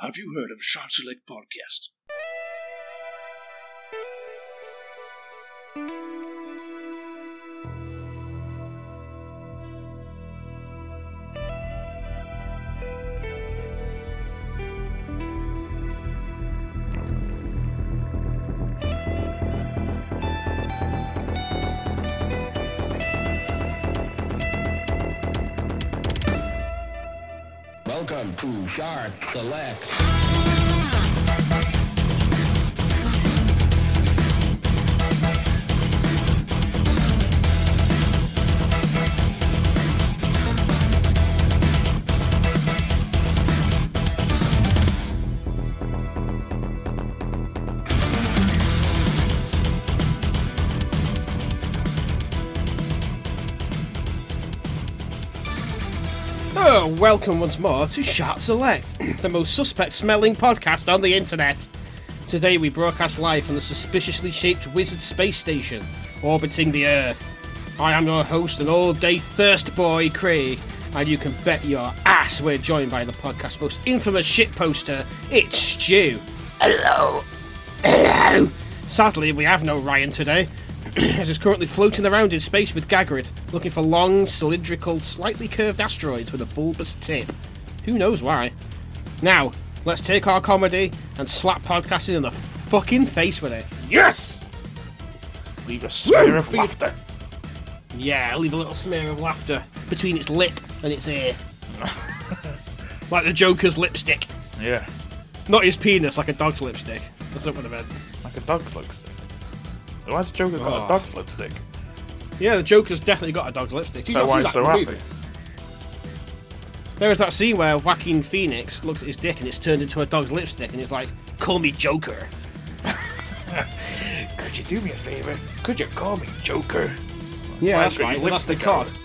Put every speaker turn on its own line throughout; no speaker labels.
Have you heard of Shot Select Podcast?
Select.
Welcome once more to Shart Select, the most suspect smelling podcast on the internet. Today we broadcast live from the suspiciously shaped Wizard Space Station, orbiting the Earth. I am your host and all day thirst boy, Craig, and you can bet your ass we're joined by the podcast's most infamous shit poster, it's Stu. Hello. Hello. Sadly, we have no Ryan today, as he's currently floating around in space with Gagrid, looking for long, cylindrical, slightly curved asteroids with a bulbous tip. Who knows why? Now, let's take our comedy and slap podcasting in the fucking face with it. Yes!
Leave a smear of laughter.
Yeah, leave a little smear of laughter between its lip and its ear. like the Joker's lipstick.
Yeah,
Not his penis, like a dog's lipstick. That's not what I meant.
like a dog's lipstick. Why's the Joker got a ah. dog's lipstick?
Yeah, the Joker's definitely got a dog's lipstick. You
So
not see
why
that
so
in the
happy?
movie? There was that scene where Joaquin Phoenix looks at his dick and it's turned into a dog's lipstick and he's like, call me Joker.
Could you do me a favour? Could you call me Joker?
Yeah,
Why
that's right. Well, that's the cause.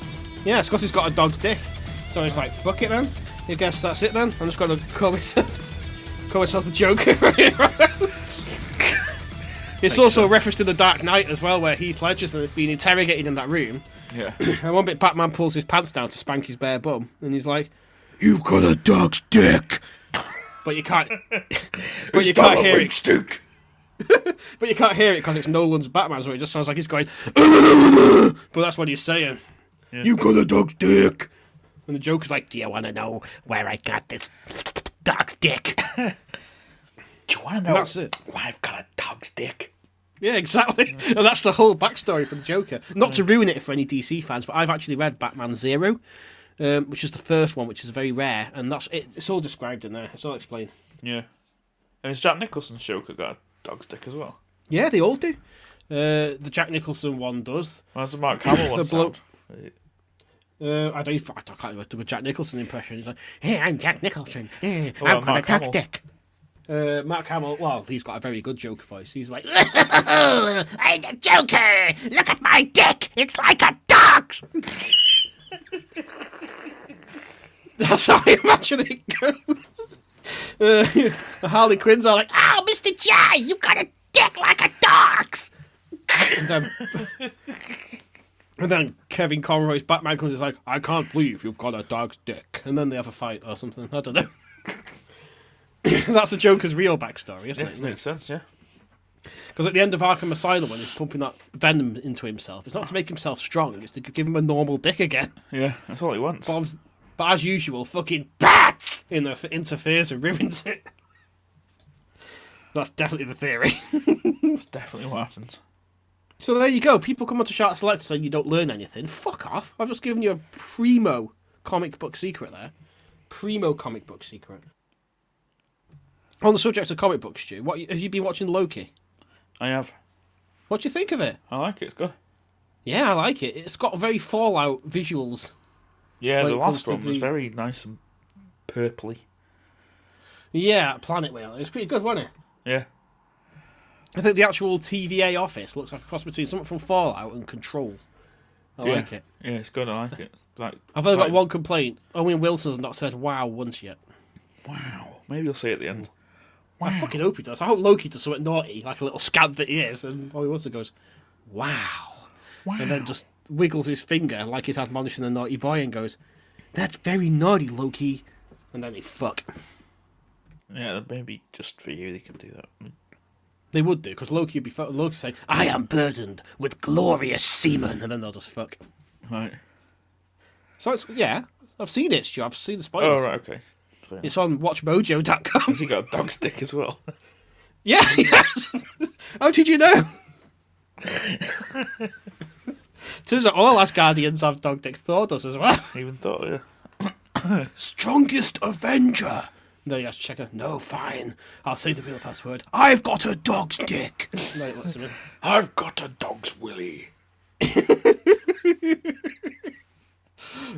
Yeah, it's because he's got a dog's dick. So he's like, fuck it then. I guess that's it then. I'm just going to call myself, call myself the Joker. it's also a reference to The Dark Knight as well, where Heath Ledger's being interrogated in that room.
Yeah.
And one bit Batman pulls his pants down to spank his bare bum, and he's like, "You've got a dog's dick," but you can't. but you can't hear it.
Stick.
But you can't hear it because it's Nolan's Batman, so it just sounds like he's going. but that's what he's saying. You got a dog's dick. And the Joker's like, "Do you want to know where I got this dog's dick?"
Do you want to know
That's it.
why I've got a dog's dick?
Yeah, exactly. and that's the whole backstory for the Joker. Not to ruin it for any DC fans, but I've actually read Batman Zero, um, which is the first one, which is very rare, and that's it. It's all described in there. It's all explained.
Yeah. And is Jack Nicholson's Joker got a dog's dick as well?
Yeah, they all do. Uh, the Jack Nicholson one does.
Why's the Mark Hamill one
The bloke- Uh, I don't. I can't even do a Jack Nicholson impression. He's like, "Hey, I'm Jack Nicholson. Hey,
Well,
I've got
Mark
a dog's
Hamill.
dick." Uh, Mark Hamill. Well, he's got a very good Joker voice. He's like, "I'm the Joker. Look at my dick. It's like a dog's." That's how I imagine it goes. Uh, Harley Quinn's are like, "Oh, Mister J, you've got a dick like a dog's." and then And then Kevin Conroy's Batman comes and is like, I can't believe you've got a dog's dick. And then they have a fight or something. I don't know. That's the Joker's real backstory, isn't it?
makes sense, yeah.
Because at the end of Arkham Asylum, when he's pumping that venom into himself, it's not to make himself strong, it's to give him a normal dick again.
Yeah, that's all he wants.
But, but as usual, fucking bats inter- interferes and ruins it. That's definitely the theory.
That's definitely what happens.
So there you go. People come onto Shark Select saying you don't learn anything. Fuck off. I've just given you a primo comic book secret there. Primo comic book secret. On the subject of comic books, Stu, what have you been watching Loki?
I have.
What do you think of it?
I like it, it's good.
Yeah, I like it. It's got very Fallout visuals.
Yeah, the last one was
the-
very nice and purpley.
Yeah, Planet Whale. It was pretty good, wasn't it?
Yeah.
I think the actual TVA office looks like a cross between something from Fallout and Control. I
yeah.
like it.
Yeah, it's good, I like it. Like,
I've only got one complaint. Owen Wilson's not said wow once yet.
Wow. Maybe you'll see it at the end.
I fucking hope he does. I hope Loki does something naughty, like a little scab that he is, and Owen Wilson goes, wow.
Wow.
And then just wiggles his finger like he's admonishing a naughty boy and goes, that's very naughty, Loki. And then they fuck.
Yeah, maybe just for you they can do that.
They would do because Loki would be fu- Loki say, "I am burdened with glorious semen," and then they'll just fuck.
Right.
So it's yeah, I've seen it, Stu. I've seen the spoilers.
Oh, right, okay. Fair.
It's on WatchMojo.com.
Has he got a dog stick as well?
yeah, yes. How did you know? Turns out all Asgardians have dog dicks. Thor does as well.
Even thought, yeah.
Strongest Avenger. No, you have to check it. No, fine. I'll say the real password. I've got a dog's dick. no, it lets him in.
I've got a dog's willy.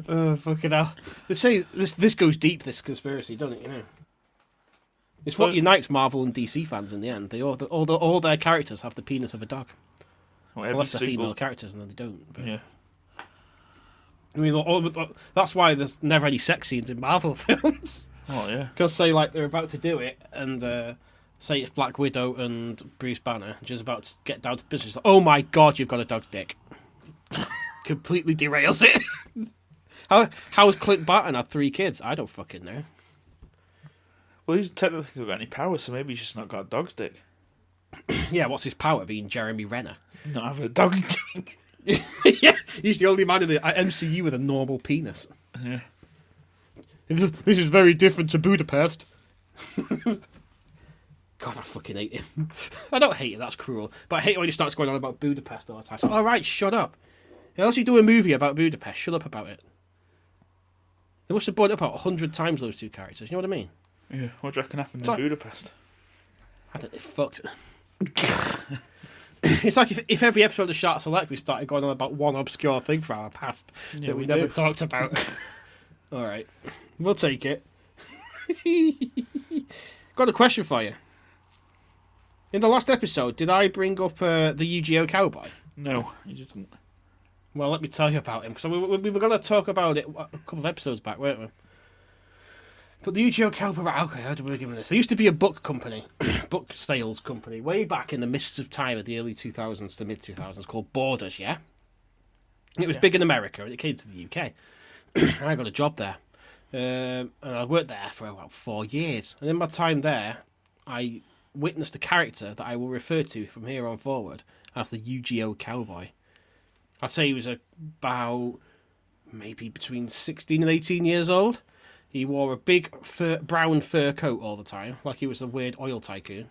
Oh, fucking hell. They say this this goes deep, this conspiracy, doesn't it, you know? It's what
Well-
unites Marvel and DC fans in the end. They all, all, the, all their characters have the penis of a dog.
Well,
Unless they're
single...
female characters, and then they don't. But,
Yeah.
I mean, all, all- that's why there's never any sex scenes in Marvel films.
Oh, yeah.
Because, say, like, they're about to do it, and uh, say it's Black Widow and Bruce Banner, just about to get down to the business. oh my god, you've got a dog's dick. Completely derails it. How how's Clint Barton had three kids? I don't fucking know.
Well, he's technically not got any power, so maybe he's just not got a dog's dick.
Yeah, what's his power? Being Jeremy Renner.
Not having a dog's dick.
yeah, he's the only man in the MCU with a normal penis.
Yeah.
This is very different to Budapest. God, I fucking hate him. I don't hate him, that's cruel. But I hate when he starts going on about Budapest all the time. So, alright, shut up. Unless you do a movie about Budapest, shut up about it. They must have brought it up about a hundred times, those two characters. You know what I mean?
Yeah. What do you reckon happened in
Sorry.
Budapest?
I think they fucked. it's like if, if every episode of the Shark Select we started going on about one obscure thing from our past
Yeah,
that we,
we
never
do.
talked about. All right, we'll take it. Got a question for you. In the last episode, did I bring up uh, the Yu-Gi-Oh cowboy?
No, he didn't.
Well, let me tell you about him because we, we, we were going to talk about it a couple of episodes back, weren't we? But the Yu-Gi-Oh cowboy, okay, how do we begin with this? There used to be a book company, book sales company, way back in the mists of time of the early 2000s to mid 2000s called Borders, yeah? It was big in America and it came to the UK. and I got a job there. Um, and I worked there for about four years. And in my time there, I witnessed a character that I will refer to from here on forward as the Yu-Gi-Oh cowboy. I'd say he was about maybe between 16 and 18 years old. He wore a big fur, brown fur coat all the time, like he was a weird oil tycoon.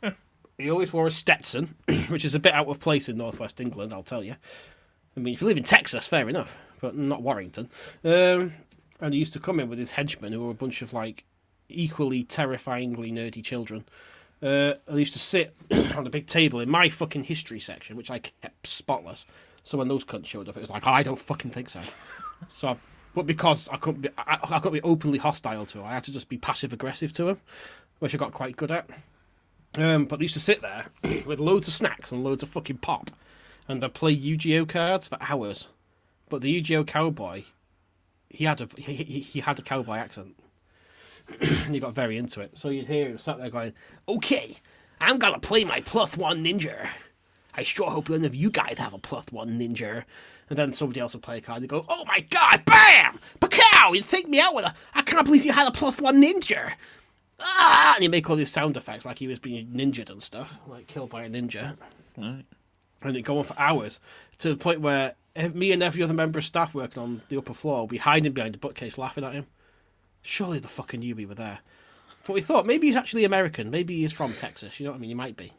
he always wore a Stetson, which is a bit out of place in northwest England, I'll tell you. I mean, if you live in Texas, fair enough, but not Warrington. Um, and he used to come in with his henchmen, who were a bunch of like equally terrifyingly nerdy children. Uh, they used to sit on the big table in my fucking history section, which I kept spotless. So when those cunts showed up, it was like, oh, I don't fucking think so. so, I, but because I couldn't be, I, I couldn't be openly hostile to him, I had to just be passive aggressive to him, which I got quite good at. Um, but they used to sit there with loads of snacks and loads of fucking pop, and they'd play Yu-Gi-Oh cards for hours. But the Yu-Gi-Oh cowboy, he had a he, he, he had a cowboy accent, and he got very into it. So you'd hear him sat there going, "Okay, I'm gonna play my plus one ninja. I sure hope none of you guys have a plus one ninja." And then somebody else would play a card. They go, "Oh my god, bam, Pacow! You take me out with a. I can't believe you had a plus one ninja." Ah! And he'd make all these sound effects like he was being ninjaed and stuff, like killed by a ninja.
Right.
And it'd go on for hours to the point where me and every other member of staff working on the upper floor would be hiding behind the bookcase laughing at him. Surely the fucking newbie were there. But we thought maybe he's actually American. Maybe he's from Texas. You know what I mean? He might be.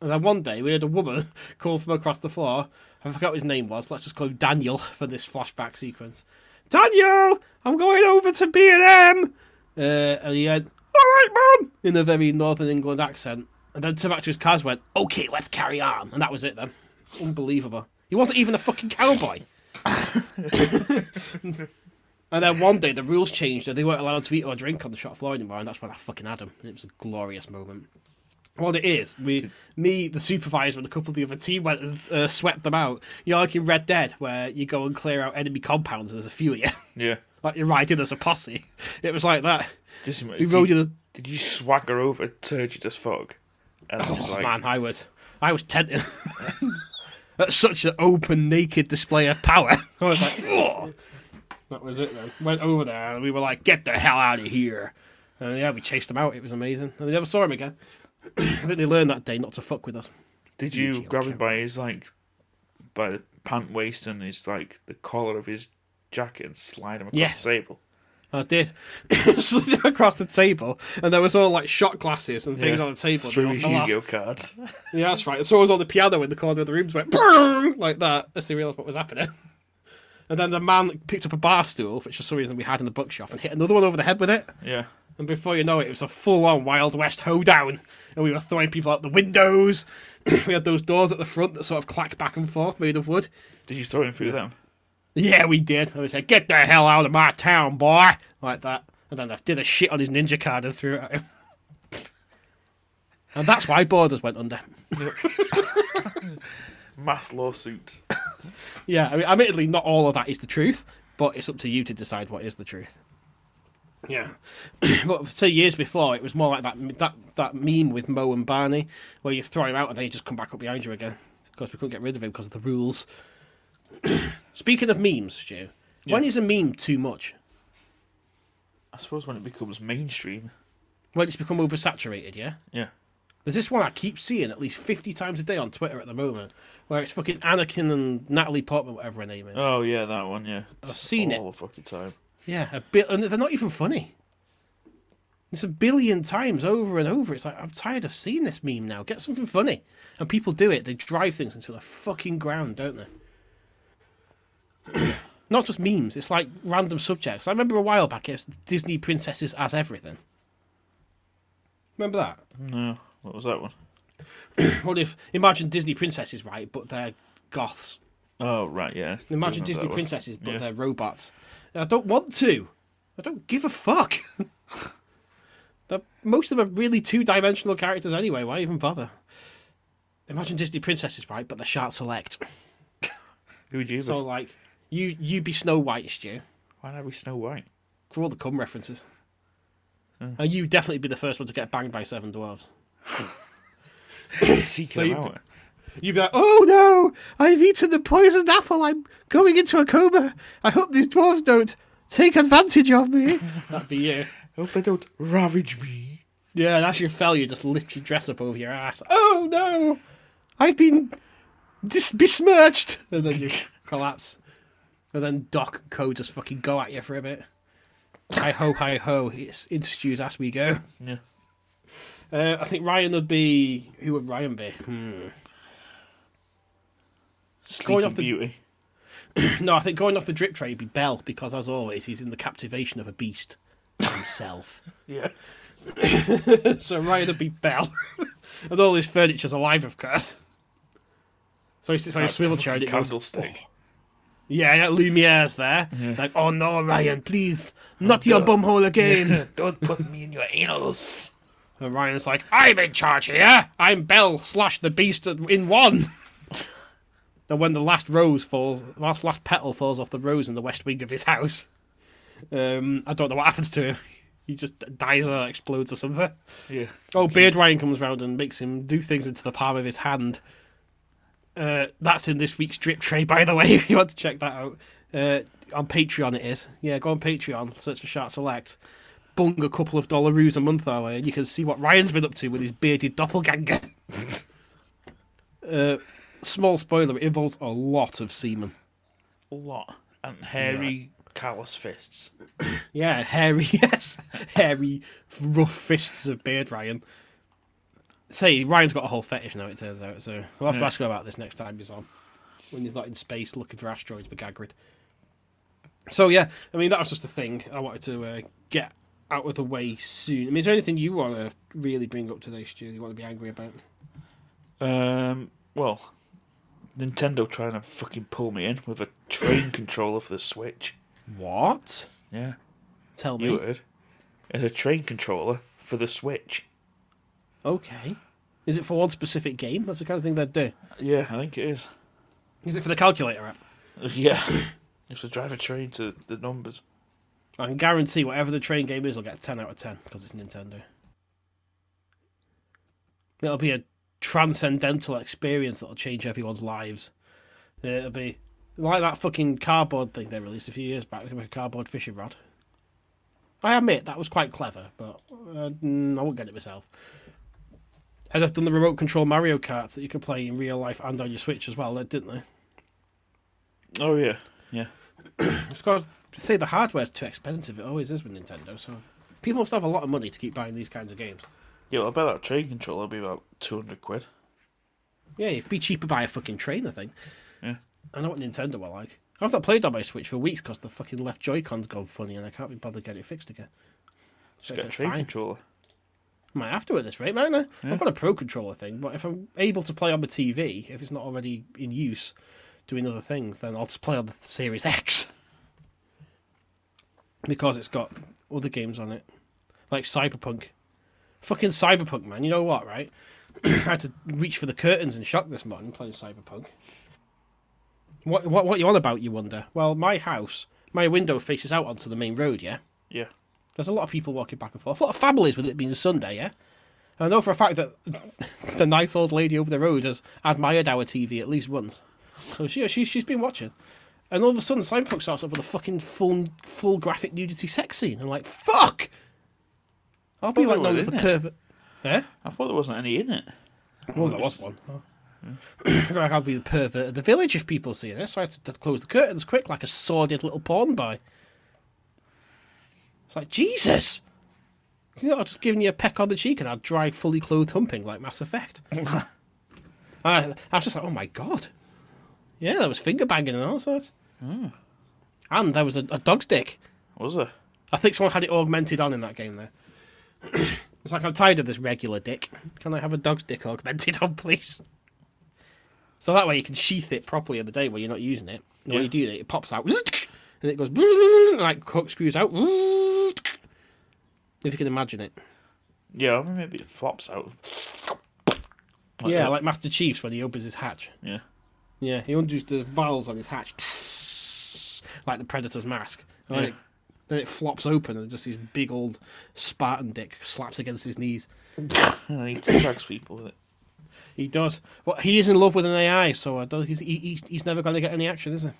And then one day we had a woman call from across the floor. I forgot what his name was. Let's just call him Daniel for this flashback sequence. Daniel, I'm going over to B and M. Uh, and he had, "All right, mum," in a very Northern England accent. And then turned back to his cars, went, "Okay, let's carry on." And that was it then. Unbelievable. He wasn't even a fucking cowboy. and then one day the rules changed and they weren't allowed to eat or drink on the shop floor anymore, and that's when I fucking had him. It was a glorious moment. What it is, we, me, the supervisor, and a couple of the other team went and uh, swept them out. You know, like in Red Dead, where you go and clear out enemy compounds, and there's a few of you,
Yeah.
like you're riding as a posse. It was like that.
Just,
We
did,
rode
you,
the
did you swagger over turgid as fuck? And
Oh
like,
man, I was, I was tempted. That's such an open, naked display of power. I was like, oh. That was it then. Went over there and we were like, get the hell out of here. And yeah, we chased him out. It was amazing. And we never saw him again. I think they learned that day not to fuck with us.
Did you grab him by his like by the pant waist and his like the collar of his jacket and slide him across
Yes.
the table?
I did. Slid him across the table, and there was all like shot glasses and things
Yeah.
on the table. and
Through
they all
his. Yu-Gi-Oh cards.
Yeah, that's right. And so it was on the piano in the corner of the rooms, went "Brrrr," like that as they realised what was happening. And then the man picked up a bar stool, which for some reason we had in the bookshop, and hit another one over the head with it.
yeah.
And before you know it, it was a full-on Wild West hoedown, and we were throwing people out the windows. we had those doors at the front that sort of clack back and forth, made of wood.
Did you throw him through them?
Yeah, we did. And we said, "Get the hell out of my town, boy!" Like that. And then I did a shit on his ninja card and threw it at him. And that's why Borders went under.
Mass lawsuits.
Yeah, I mean, admittedly, not all of that is the truth, but it's up to you to decide what is the truth. Yeah, but two years before, it was more like that that that meme with Moe and Barney, where you throw him out and they just come back up behind you again. Of course, we couldn't get rid of him because of the rules. Speaking of memes, Stu, when is a meme too much?
I suppose when it becomes mainstream.
When it's become oversaturated, yeah.
Yeah.
There's this one I keep seeing at least 50 times a day on Twitter at the moment, where it's fucking Anakin and Natalie Portman, whatever her name is.
Oh yeah, that one. Yeah.
I've seen it.
all the fucking time.
Yeah, a bit, and they're not even funny. It's a billion times over and over. It's like I'm tired of seeing this meme now. Get something funny, and people do it. They drive things into the fucking ground, don't they? not just memes. It's like random subjects. I remember a while back. It was Disney princesses as everything. Remember that?
No, what was that one?
What if imagine Disney princesses, right? But they're goths.
Oh right, yeah.
Imagine Disney princesses, but
Yeah.
they're robots. And I don't want to. I don't give a fuck. Most of them are really two-dimensional characters anyway. Why even bother? Imagine Disney princesses, right? But they're Shark Select.
Who would you be?
So like, you you be Snow White, Stu,
Why not be Snow White?
for all the cum references. And you definitely be the first one to get banged by seven dwarves.
Seeking
So
them
you-
out.
You'd be like, oh no, I've eaten the poisoned apple. I'm going into a coma. I hope these dwarves don't take advantage of me. That'd be you.
Hope they don't ravage me.
Yeah, and as you fell, you just lift your dress up over your ass. Oh no! I've been dis- besmirched! And then you collapse. And then Doc and Co just fucking go at you for a bit. Hi ho, hi ho. It's into Stu's ass we go.
Yeah.
Uh, I think Ryan would be. Who would Ryan be? Hmm.
Sleeping
off the-
Beauty.
No, I think going off the drip tray would be Belle, because as always, he's in the captivation of a beast himself.
Yeah.
so Ryan would be Belle. and all his furniture's alive, of course. So he sits on a
That
swivel chair and it goes,
candlestick.
Yeah, yeah, Lumiere's there. Like, oh no, Ryan, please, not your bumhole again.
don't put me in your anals.
And Ryan's like, I'm in charge here. I'm Belle slash the Beast in one. and when the last rose falls, last last petal falls off the rose in the west wing of his house, um, I don't know what happens to him. He just dies or explodes or something.
Yeah.
Oh, Beard Ryan comes round and makes him do things into the palm of his hand. Uh, that's in this week's drip tray, by the way. If you want to check that out, uh, on Patreon it is. Yeah, go on Patreon, search for Shark Select, bung a couple of dollaroos a month our way, and you can see what Ryan's been up to with his bearded doppelganger. uh, small spoiler: it involves a lot of semen.
A lot. And hairy, callous fists.
Yeah, hairy, yes, hairy, rough fists of Beard Ryan. Say, Ryan's got a whole fetish now, it turns out, so we'll have to ask him about this next time he's on. When he's not in space looking for asteroids with Gagrid. So, yeah, I mean, that was just a thing I wanted to uh, get out of the way soon. I mean, is there anything you want to really bring up today, Stu, you want to be angry about?
Um, well, Nintendo trying to fucking pull me in with a train controller for the Switch.
What?
Yeah,
Tell
you
me.
heard. It's a train controller for the Switch.
Okay. Is it for one specific game? That's the kind of thing they'd do.
Yeah, I think it is.
Is it for the calculator app?
Yeah. You have to drive a train to the numbers.
I can guarantee whatever the train game is, I'll get a 10 out of 10 because it's Nintendo. It'll be a transcendental experience that'll change everyone's lives. It'll be like that fucking cardboard thing they released a few years back, like a cardboard fishing rod. I admit that was quite clever, but uh, mm, I won't get it myself. And they've done the remote control Mario Kart that you can play in real life and on your Switch as well, didn't they?
Oh yeah, yeah.
Because say the hardware's too expensive, it always is with Nintendo. So people must have a lot of money to keep buying these kinds of games.
Yeah, well, I bet that train controller will be about two hundred quid.
Yeah, it'd be cheaper by a fucking train, I think.
Yeah.
I know what Nintendo were like. I've not played on my Switch for weeks because the fucking left Joy-Con's gone funny and I can't be bothered getting it fixed again.
Just
So
get a train
fine.
controller.
Might have to at this rate, mightn't I?
Yeah.
I've got a Pro Controller thing, but if I'm able to play on my TV, if it's not already in use doing other things, then I'll just play on the Series X. Because it's got other games on it. Like Cyberpunk. Fucking Cyberpunk, man. You know what, right? I had to reach for the curtains and shock this morning playing Cyberpunk. What, what, what you on about, you wonder? Well, my house, my window faces out onto the main road, yeah?
Yeah.
There's a lot of people walking back and forth. A lot of families with it being Sunday, yeah? And I know for a fact that the nice old lady over the road has admired our TV at least once. So she, she, she's been watching. And all of a sudden, Cyberpunk starts up with a fucking full, full graphic nudity sex scene. I'm like, fuck! I'll be like
no,
as the pervert. Eh?
I thought there wasn't any in it.
Well, there was one. like I'll be the pervert of the village if people see this, so I had to close the curtains quick like a sordid little porn boy. It's like, Jesus! You know, I've just given you a peck on the cheek and I'd dry, fully clothed humping like Mass Effect. I, I was just like, oh my god. Yeah, there was finger banging and all sorts. Hmm. And there was a, a dog's dick.
Was there?
I think someone had it augmented on in that game there. it's like I'm tired of this regular dick. Can I have a dog's dick augmented on, please? So that way you can sheath it properly in the day when you're not using it. And when
Yeah.
you do it, it pops out and it goes and like corkscrews out. If you can imagine it.
Yeah, maybe it flops out.
yeah,
that.
like Master Chief's when he opens his hatch.
Yeah.
Yeah, he undoes the valves on his hatch, like the Predator's mask. And then, it, then it flops open, and just his big old Spartan dick slaps against his knees.
And he attacks people with it.
He does. Well, he is in love with an AI, so I don't, he's, he, he's, he's never going to get any action, is he?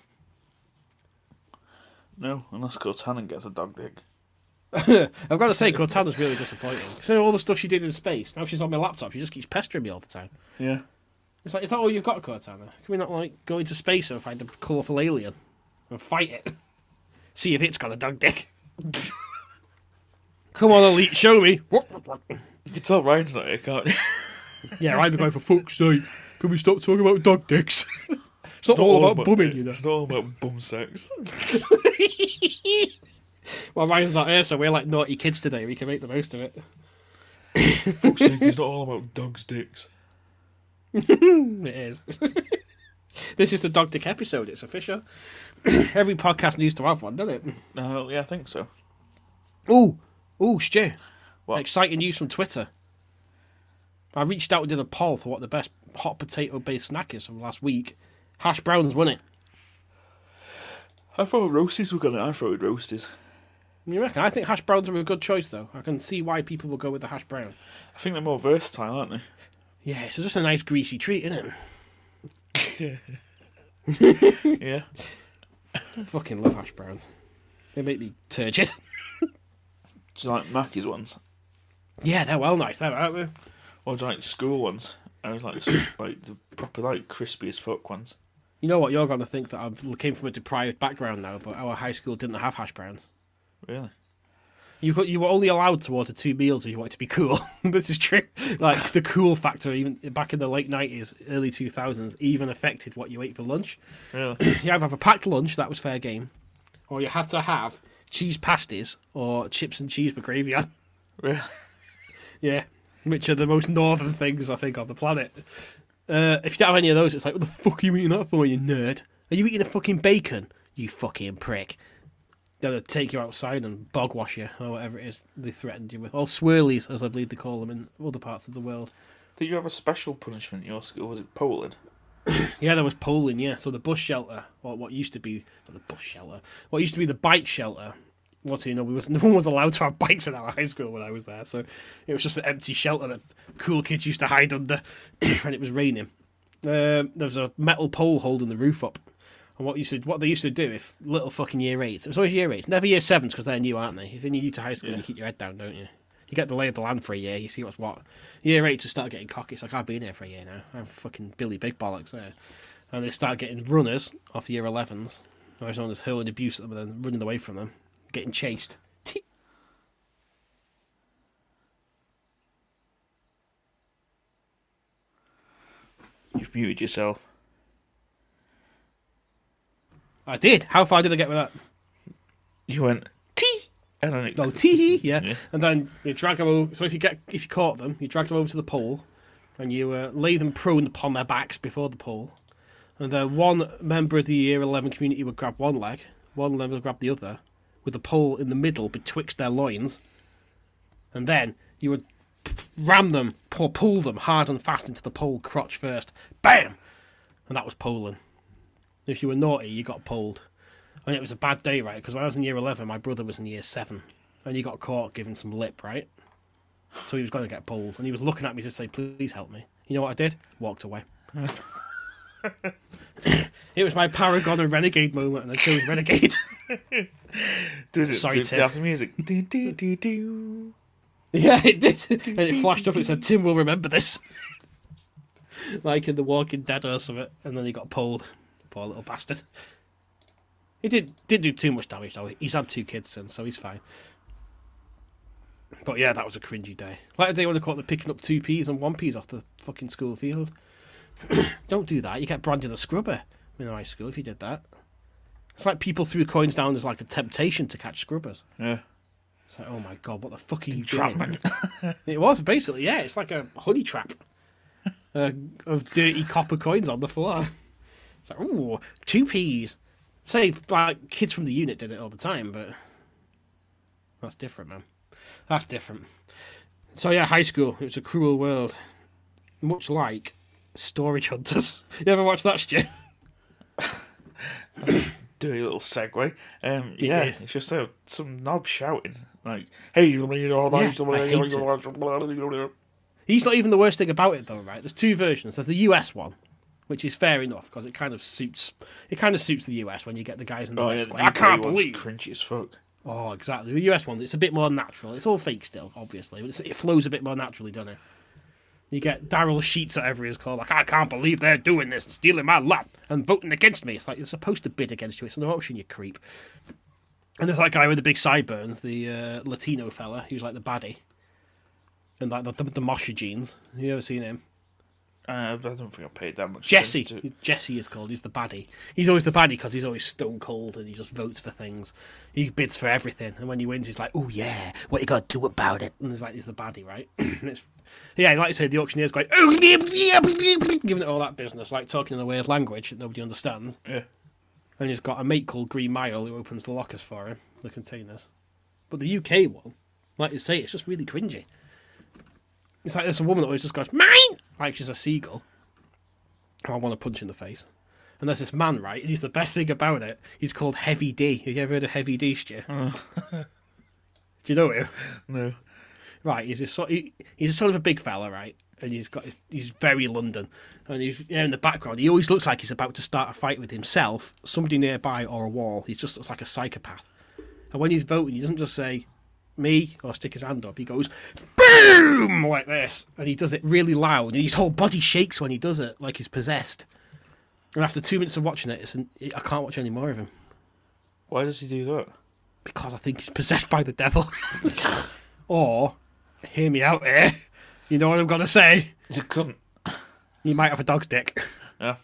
No, unless Cortana gets a dog dick.
I've got to say, Cortana's really disappointing. So all the stuff she did in space, now she's on my laptop, she just keeps pestering me all the time.
Yeah.
It's like, is that all you've got, Cortana? Can we not, like, go into space and find a colourful alien and fight it? See if it's got a dog dick. Come on, Elite, show me.
You can tell Ryan's not here, can't you?
Yeah, I'd be going for fuck's sake. Can we stop talking about dog dicks? it's not all about bumming, you know.
It's not all about bum sex.
Well, Ryan's not here, so we're like naughty kids today. We can make the most of it.
Fuck's sake, it's not all about dogs' dicks.
It is. this is the dog dick episode. It's official. Every podcast needs to have one, doesn't it?
Uh, no, yeah, I think so.
Ooh, ooh, Stu.
What?
Exciting news from Twitter. I reached out and did a poll for what the best hot potato based snack is from last week. Hash browns won it.
I thought roasties were gonna. I thought it roasties.
You reckon? I think hash browns are a good choice, though. I can see why people will go with the hash brown.
I think they're more versatile, aren't they?
Yeah, it's just a nice greasy treat, isn't it? Yeah. Fucking love hash browns. They make me turgid.
Do you like Mackey's ones?
yeah, they're well nice, though, aren't they?
Or do you like school ones? I was like, like the proper, like crispy as fuck ones.
You know what? You're going to think that I came from a deprived background now, but our high school didn't have hash browns.
Really?
You you were only allowed to order two meals if you wanted to be cool. this is true. Like the cool factor, even back in the late nineties, early two thousands, even affected what you ate for lunch.
Really?
You either have a packed lunch, that was fair game, or you had to have cheese pasties or chips and cheese with gravy on.
really?
Yeah, which are the most northern things I think on the planet. Uh, if you don't have any of those, it's like, what the fuck are you eating that for, you nerd? Are you eating a fucking bacon? You fucking prick. They'll take you outside and bog wash you, or whatever it is they threatened you with. Or swirlies, as I believe they call them in other parts of the world.
Did you have a special punishment in your school? Was it polling?
Yeah, there was polling, yeah. So the bus shelter, or what used to be not the bus shelter, what used to be the bike shelter. What do you know? We was no one was allowed to have bikes in our high school when I was there, so it was just an empty shelter that cool kids used to hide under when it was raining. Um, there was a metal pole holding the roof up And what used to, what they used to do if little fucking year eights, it was always year eights, never year sevens because they're new, aren't they? If you're new to high school,
Yeah.
you keep your head down, don't you? You get the lay of the land for a year, you see what's what. Year eight to start getting cocky. It's like I've been here for a year now. I'm fucking Billy Big Bollocks there. And they start getting runners off the year 11s. Or someone that's hurling abuse at them and then running away from them, getting chased.
You've muted yourself.
I did. How far did I get with that?
You went tee, and then it.
No, tee yeah.
Yeah.
And then you drag them over. So if you get if you caught them, you drag them over to the pole, and you uh, lay them prone upon their backs before the pole, and then one member of the year eleven community would grab one leg, one member would grab the other, with the pole in the middle betwixt their loins, and then you would ram them, or pull them hard and fast into the pole crotch first, bam, and that was poling. If you were naughty, you got pulled. And it was a bad day, right? Because when I was in year 11, my brother was in year 7. And he got caught giving some lip, right? So he was going to get pulled. And he was looking at me to say, please help me. You know what I did? Walked away. it was my Paragon and Renegade moment, and I chose Renegade.
Does it?
Sorry,
it
Tim.
the music? Do, do, do, do.
yeah, it did. And it flashed up and it said, Tim will remember this. like in The Walking Dead or something. And then he got pulled. Poor little bastard. He did, didn't do too much damage, though. He's had two kids since, so he's fine. But yeah, that was a cringy day. Like the day when I caught them picking up two peas and one peas off the fucking school field. Don't do that. You get branded a scrubber in high school if you did that. It's like people threw coins down as like a temptation to catch scrubbers.
Yeah.
It's like, oh my god, what the fuck are you doing? It was basically, yeah. It's like a honey trap uh, of dirty copper coins on the floor. It's like, ooh, two peas. Say, like kids from the unit did it all the time, but that's different, man. That's different. So yeah, high school. It was a cruel world, much like Storage Hunters. You ever watch that, Stu?
a little segue. Um, yeah, it's just uh, some knob shouting like, "Hey, you know,
I hate He's not even the worst thing about it, though, right? There's two versions. There's the US one, which is fair enough because it kind of suits. It kind of suits the US when you get the guys in the
Oh,
vest
yeah,
going, I can't believe.
cringy as fuck.
Oh, exactly. The US ones, it's a bit more natural. It's all fake still, obviously, but it's, it flows a bit more naturally, doesn't it? You get Darrell Sheets, or whatever he's called, like, I can't believe they're doing this and stealing my lap and voting against me. It's like, you're supposed to bid against you. It's an emotion, you creep. And there's that guy with the big sideburns, the uh, Latino fella, who's like the baddie. And like the, the, the Mosher jeans. You ever seen him?
Uh, I don't think I paid that much.
Jesse.
to-
Jesse is called. He's the baddie. He's always the baddie because he's always stone cold and he just votes for things. He bids for everything, and when he wins, he's like, "Oh yeah, what you got to do about it?" And he's like, "He's the baddie, right?" and it's yeah, like you say, the auctioneer's going, "Oh yeah, yeah, yeah," giving it all that business, like talking in a weird language that nobody understands.
Yeah.
And he's got a mate called Green Mile who opens the lockers for him, the containers. But the UK one, like you say, it's just really cringy. It's like there's a woman that always just goes, mine! Like she's a seagull. I want to punch in the face. And there's this man, right? And he's the best thing about it. He's called Heavy D. Have you ever heard of Heavy D, Stu? Uh. Do you know him?
No.
Right, he's a sort. He, he's a sort of a big fella, right? And he's got. He's very London, and he's yeah, in the background. He always looks like he's about to start a fight with himself, somebody nearby, or a wall. He just looks like a psychopath. And when he's voting, he doesn't just say me or stick his hand up. He goes boom like this, and he does it really loud, and his whole body shakes when he does it, like he's possessed. And after two minutes of watching it, it's an, I can't watch any more of him
Why does he do that?
because I think he's possessed by the devil. or, hear me out here. You know what I'm gonna say?
He's a cunt.
You might have a dog's dick.
Yeah.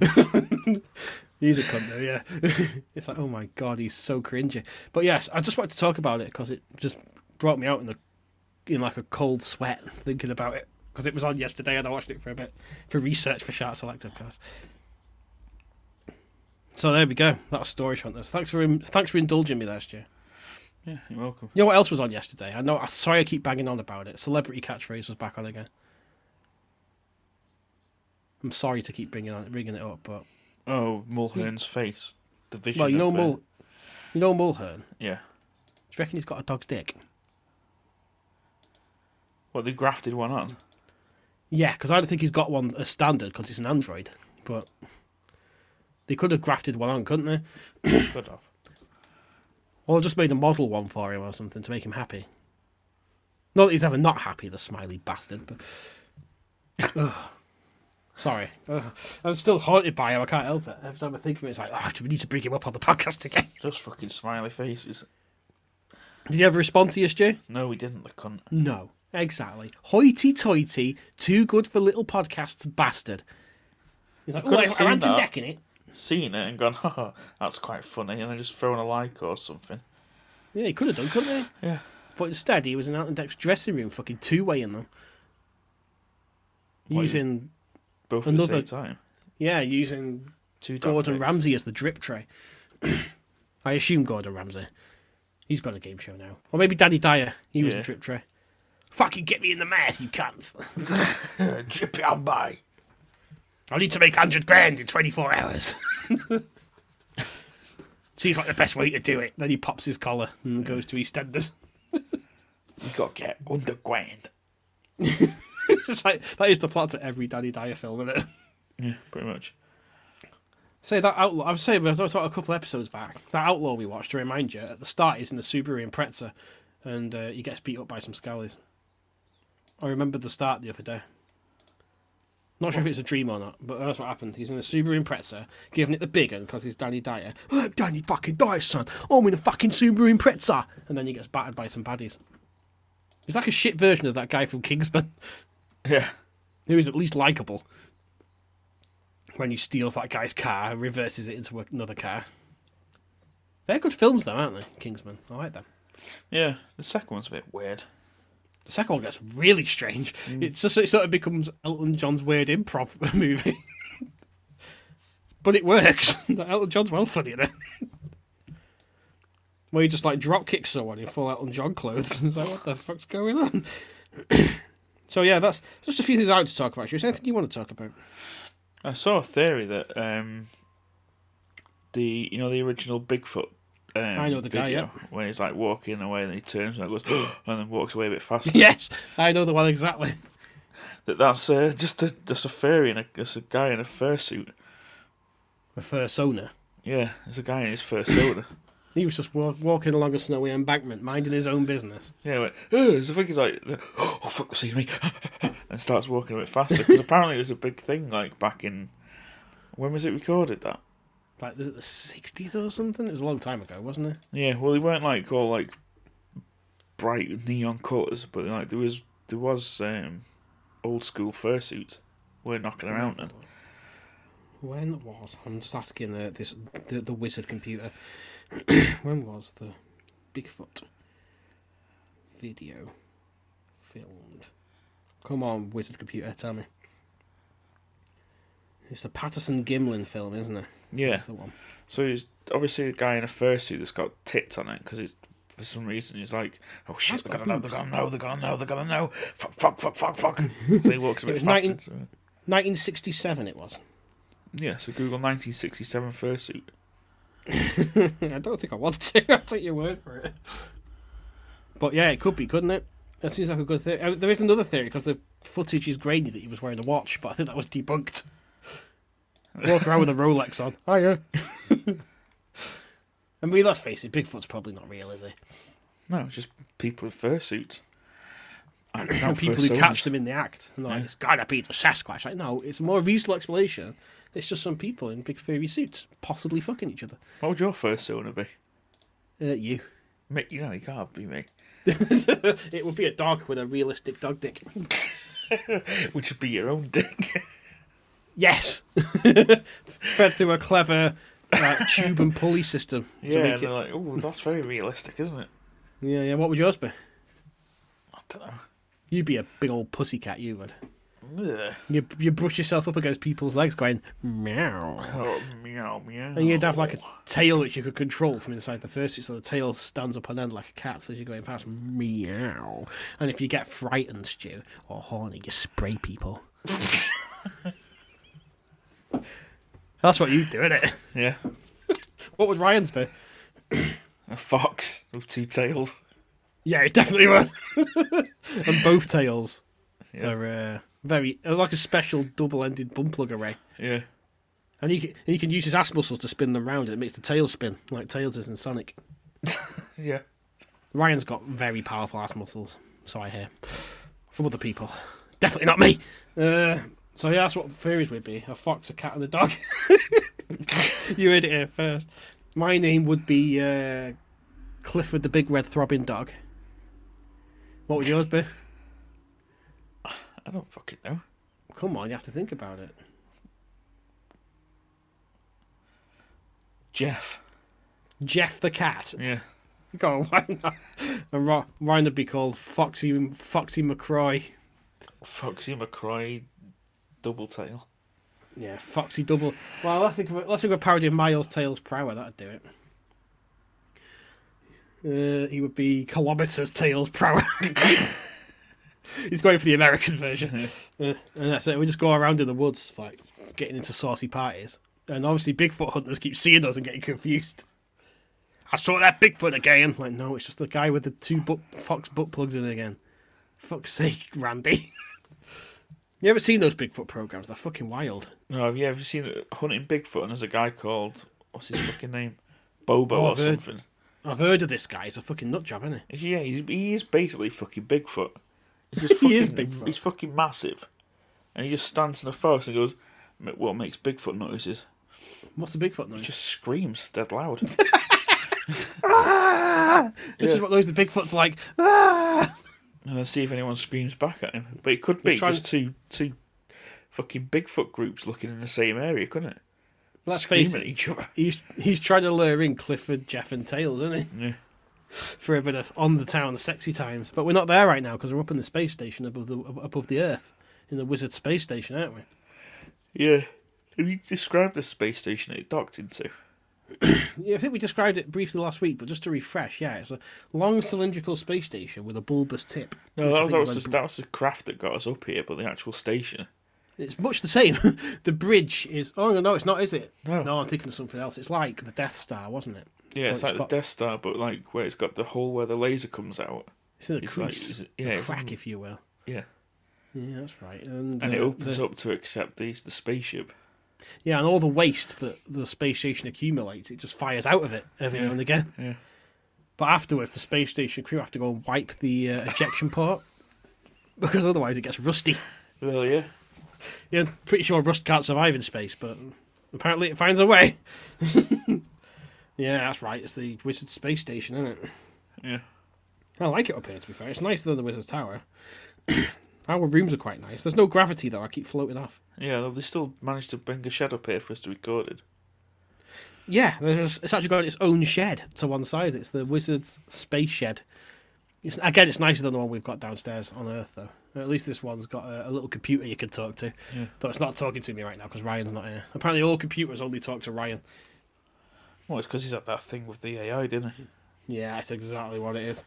He's a cunt though, yeah. it's like, oh my god, he's so cringy. But yes, I just wanted to talk about it because it just brought me out in the in like a cold sweat thinking about it because it was on yesterday and I watched it for a bit for research for Shark Select, of course. So there we go. That was Storage Hunters. Thanks for thanks for indulging me there, Stu.
Yeah, you're welcome.
You know what else was on yesterday? I know. Sorry, I keep banging on about it. Celebrity catchphrase was back on again. I'm sorry to keep bringing on bringing it up, but
Oh, Mulhern's face. The vision.
well, you know
of, uh,
Mul, you know Mulhern. Do
Yeah.
you reckon he's got a dog's dick?
What they grafted one on?
Yeah, because I don't think he's got one as standard because he's an android. But They could have grafted one on, couldn't they?
Could have.
Or just made a model one for him or something to make him happy. Not that he's ever not happy, the smiley bastard, but. Ugh. Sorry. Ugh. I'm still haunted by him, I can't help it. Every time I think of it, it's like, oh, we need to bring him up on the podcast again.
Just fucking smiley faces.
Did you ever respond to you, Stu?
No, we didn't. The cunt.
No. Exactly. Hoity toity, too good for little podcasts bastard. He's like,
could
oh,
have
I, I
seen
ran to
that.
decking it.
Seen it and gone, haha, that's quite funny, and then just thrown a like or something.
Yeah, he could have done, couldn't he?
Yeah.
But instead, he was in Ant and Dec's dressing room, fucking two weighing them.
What,
Using,
Both at
Another-
the same time.
yeah, using
Two dog
Gordon
pics.
Ramsay as the drip tray. I assume Gordon Ramsay. He's got a game show now. Or maybe Danny Dyer. He was
Yeah.
a drip tray. Fucking get me in the meth, you can't.
Jippy on by.
I need to make 100 grand in 24 hours. Seems like the best way to do it. Then he pops his collar and goes to EastEnders.
You got to get underground.
It's like, that is the plot to every Danny Dyer film, isn't it?
Yeah, pretty much.
Say that outlaw. I was saying, I was a couple episodes back. That outlaw we watched. To remind you, at the start he's in the Subaru Impreza, and uh, he gets beat up by some scallies. I remembered the start the other day. Not sure if it's a dream or not, but that's what happened. He's in the Subaru Impreza, giving it the big one because he's Danny Dyer. I'm Danny fucking Dyer, son. I'm in a fucking Subaru Impreza, and then he gets battered by some baddies. He's like a shit version of that guy from Kingsman,
Yeah.
who is at least likable. When he steals that guy's car and reverses it into another car. They're good films, though, aren't they? Kingsman. I like them.
Yeah, the second one's a bit weird.
The second one gets really strange. Mm. It's just it sort of becomes Elton John's weird improv movie. but it works. Elton John's well funny it. Where he just like drop kicks someone in full Elton John clothes. It's like, what the fuck's going on? so yeah, that's just a few things I want to talk about. Is there anything you want to talk about?
I saw a theory that um, the you know the original Bigfoot. Um,
I know the guy, yeah.
When he's like walking away and he turns and goes and then walks away a bit faster.
yes, I know the one exactly.
That that's uh, just a just a furry and a, just a guy in a fursuit.
A first owner.
Yeah, there's a guy in his fursuit.
He was just wa- walking along a snowy embankment, minding his own business.
yeah, went. Oh, so I think he's like, oh fuck, they see me, and starts walking a bit faster because apparently it was a big thing like back in. When was it recorded that?
Like, was it the 60s or something? It was a long time ago, wasn't it?
Yeah, well, they weren't like all like bright neon colours, but like there was there was um, old school fursuits. We're knocking around then.
When was I'm just asking uh, this the, the wizard computer. when was the Bigfoot video filmed? Come on, wizard computer, tell me. It's the Patterson Gimlin film, isn't it?
Yeah.
That's the one.
So he's obviously a guy in a fursuit that's got tits on it because he's for some reason he's like, oh shit, they're gonna know, they're gonna know, they're gonna know, they're gonna know. Fuck, fuck, fuck, fuck, fuck. so he walks a bit faster.
19
so-
1967 it was.
Yeah, so Google 1967 fursuit.
I don't think I want to. I'll take your word for it. But yeah, it could be, couldn't it? That seems like a good theory. Uh, There is another theory because the footage is grainy that he was wearing a watch, but I think that was debunked. Walk around with a Rolex on. Oh yeah. I mean, let's face it, Bigfoot's probably not real, is he?
No, it's just people in fursuits.
People who catch them in the act, and they're like,
Yeah.
"It's gotta be the Sasquatch." Like, no, it's a more reasonable explanation. It's just some people in big furry suits, possibly fucking each other.
What would your first to be?
Uh, you.
Me, you know, you can't be me.
it would be a dog with a realistic dog dick.
Which would be your own dick.
Yes, fed through a clever uh, tube and pulley system. to
yeah,
make
and
it-
they're like, oh, that's very realistic, isn't it?
yeah, yeah. What would yours be?
I don't know.
You'd be a big old pussycat. You would.
Ugh.
You you brush yourself up against people's legs, going meow,
Oh, meow, meow.
and you'd have like a tail which you could control from inside the fursuit, so the tail stands up on end like a cat's as you're going past. Meow. And if you get frightened, Stu, or horny, you spray people. That's what you do, isn't it?
Yeah.
What would Ryan's be?
A fox with two tails.
Yeah, it definitely would. and both tails
Yeah.
are uh, very like a special double-ended bum plug array.
Yeah.
And he, can, he can use his ass muscles to spin them round and it makes the tail spin, like Tails is in Sonic.
Yeah.
Ryan's got very powerful ass muscles, so I hear. From other people. Definitely not me! Uh, so yeah, that's what furries would be. A fox, a cat, and a dog. you heard it here first. My name would be uh, Clifford the Big Red Throbbing Dog. What would yours be?
I don't fucking know.
Come on, you have to think about it.
Jeff.
Jeff the cat.
Yeah.
Go on, why not? And Ryan would be called Foxy Foxy McCroy.
Foxy McCroy. Double tail.
Yeah, Foxy Double. Well, let's think of let's think of a parody of Miles Tails Prower. That'd do it. Uh, he would be Kilometers Tails Prower. He's going for the American version, uh, and that's it. We just go around in the woods, like getting into saucy parties, and obviously Bigfoot hunters keep seeing us and getting confused. I saw that Bigfoot again. Like, no, it's just the guy with the two butt, fox butt plugs in again. Fuck's sake, Randy. you ever seen those Bigfoot programs? They're fucking wild.
No, have you ever seen? Hunting Bigfoot? And there's a guy called what's his fucking name? Bobo
Oh,
or
I've heard-
something.
I've heard of this guy. He's a fucking nut job, isn't he?
Yeah, he's, he is basically fucking Bigfoot. He's just
He is
fucking-
Bigfoot.
He's fucking massive, and he just stands in the forest and goes, "Ma- "What makes Bigfoot noises?"
What's the Bigfoot noise?
He just screams dead loud.
This is what those the Bigfoot's like. Ah!
and then see if anyone screams back at him. But it could be
He's trying-
just two two fucking Bigfoot groups looking in the same area, couldn't it?
Let's face it.
each other.
He's he's trying to lure in Clifford, Jeff, and Tails, isn't he?
Yeah.
For a bit of on the town sexy times. But we're not there right now because we're up in the space station above the above the Earth, in the Wizard space station, aren't we?
Yeah. Have you described the space station it docked into?
Yeah, I think we described it briefly last week, but just to refresh, yeah, it's a long cylindrical space station with a bulbous tip.
No, that,
think
that was just, that was the craft that got us up here, but the actual station.
It's much the same. the bridge is. Oh no, it's not, is it?
No.
no, I'm thinking of something else. It's like the Death Star, wasn't it?
Yeah, it's like
got-
the Death Star, but like where it's got the hole where the laser comes out.
It's in a
It's
crease,
it- yeah,
a crack, if you will.
Yeah,
Yeah, that's right. And,
and it
uh,
opens
the-
up to accept these the spaceship.
Yeah, and all the waste that the space station accumulates, it just fires out of it every now and again.
yeah.
But afterwards, the space station crew have to go and wipe the uh, ejection port because otherwise it gets rusty.
Well, yeah,
Yeah, pretty sure rust can't survive in space, but apparently it finds a way. yeah, that's right. It's the Wizard space station, isn't it?
yeah.
I like it up here. To be fair, it's nicer than the Wizard Tower. Our rooms are quite nice. There's no gravity though. I keep floating off.
Yeah, though they still managed to bring a shed up here for us to record it.
Yeah, there's, it's actually got its own shed to one side. It's the Wizard's space shed. It's, again, it's nicer than the one we've got downstairs on Earth, though. At least this one's got a, a little computer you can talk to.
Yeah.
Though it's not talking to me right now because Ryan's not here. Apparently, all computers only talk to Ryan.
Well, it's because he's had that thing with the AI, didn't he?
Yeah, that's exactly what it is.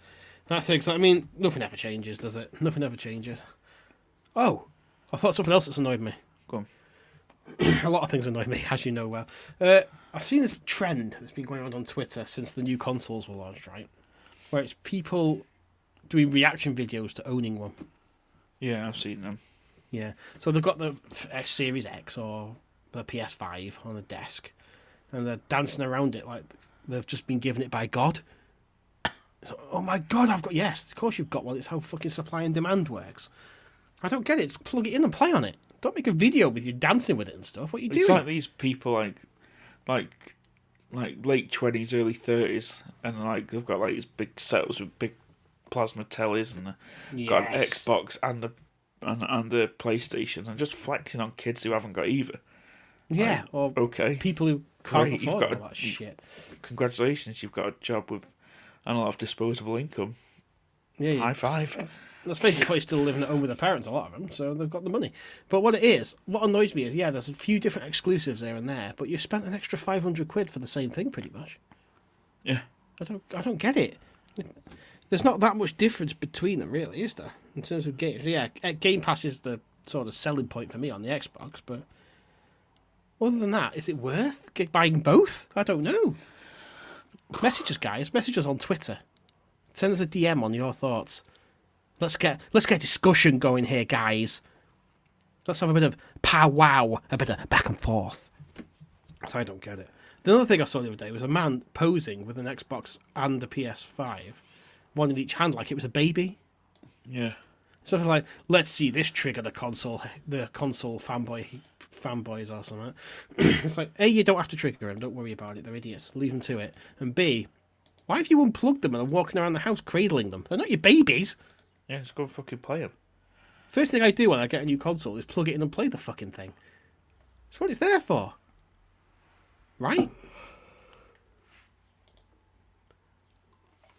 That's exactly. I mean, nothing ever changes, does it? Nothing ever changes. Oh, I thought something else that's annoyed me.
Go on.
a lot of things annoy me, as you know well. Uh, I've seen this trend that's been going on on Twitter since the new consoles were launched, right? Where it's people doing reaction videos to owning one.
Yeah, I've seen them.
Yeah. So they've got the X Series X or the PS5 on the desk, and they're dancing around it like they've just been given it by God. Oh my God, I've got yes. Of course you've got one. It's how fucking supply and demand works. I don't get it. Just plug it in and play on it. Don't make a video with you dancing with it and stuff. What are you
It's
doing?
It's like these people, like, like, like late twenties, early thirties, and like they've got like these big setups with big plasma tellies and a, got an Xbox and a and, and a PlayStation, and just flexing on kids who haven't got either.
Yeah, or
Okay,
people who
Great, you've got
all
a-
that shit.
congratulations, you've got a job with and a lot of disposable income.
Yeah, yeah.
High five.
Let's face it, probably still living at home with their parents, a lot of them, so they've got the money. But what it is, what annoys me is, yeah, there's a few different exclusives there and there, but you spent an extra 500 quid for the same thing, pretty much.
Yeah,
I don't, I don't get it. There's not that much difference between them, really, is there? In terms of games, yeah, uh, Game Pass is the sort of selling point for me on the Xbox, but other than that, is it worth buying both? I don't know. Message us, guys. Message us on Twitter. Send us a DM on your thoughts. Let's get let's get discussion going here, guys. Let's have a bit of powwow, a bit of back and forth. So I don't get it. The other thing I saw the other day was a man posing with an Xbox and a PS5, one in each hand, like it was a baby.
Yeah.
Something like, let's see this trigger the console, the console fanboy fanboys or something. it's like, A, you don't have to trigger them, don't worry about it, they're idiots, leave them to it. And B, why have you unplugged them and are walking around the house cradling them? They're not your babies.
Yeah, just go fucking play them.
First thing I do when I get a new console is plug it in and play the fucking thing. That's what it's there for. Right?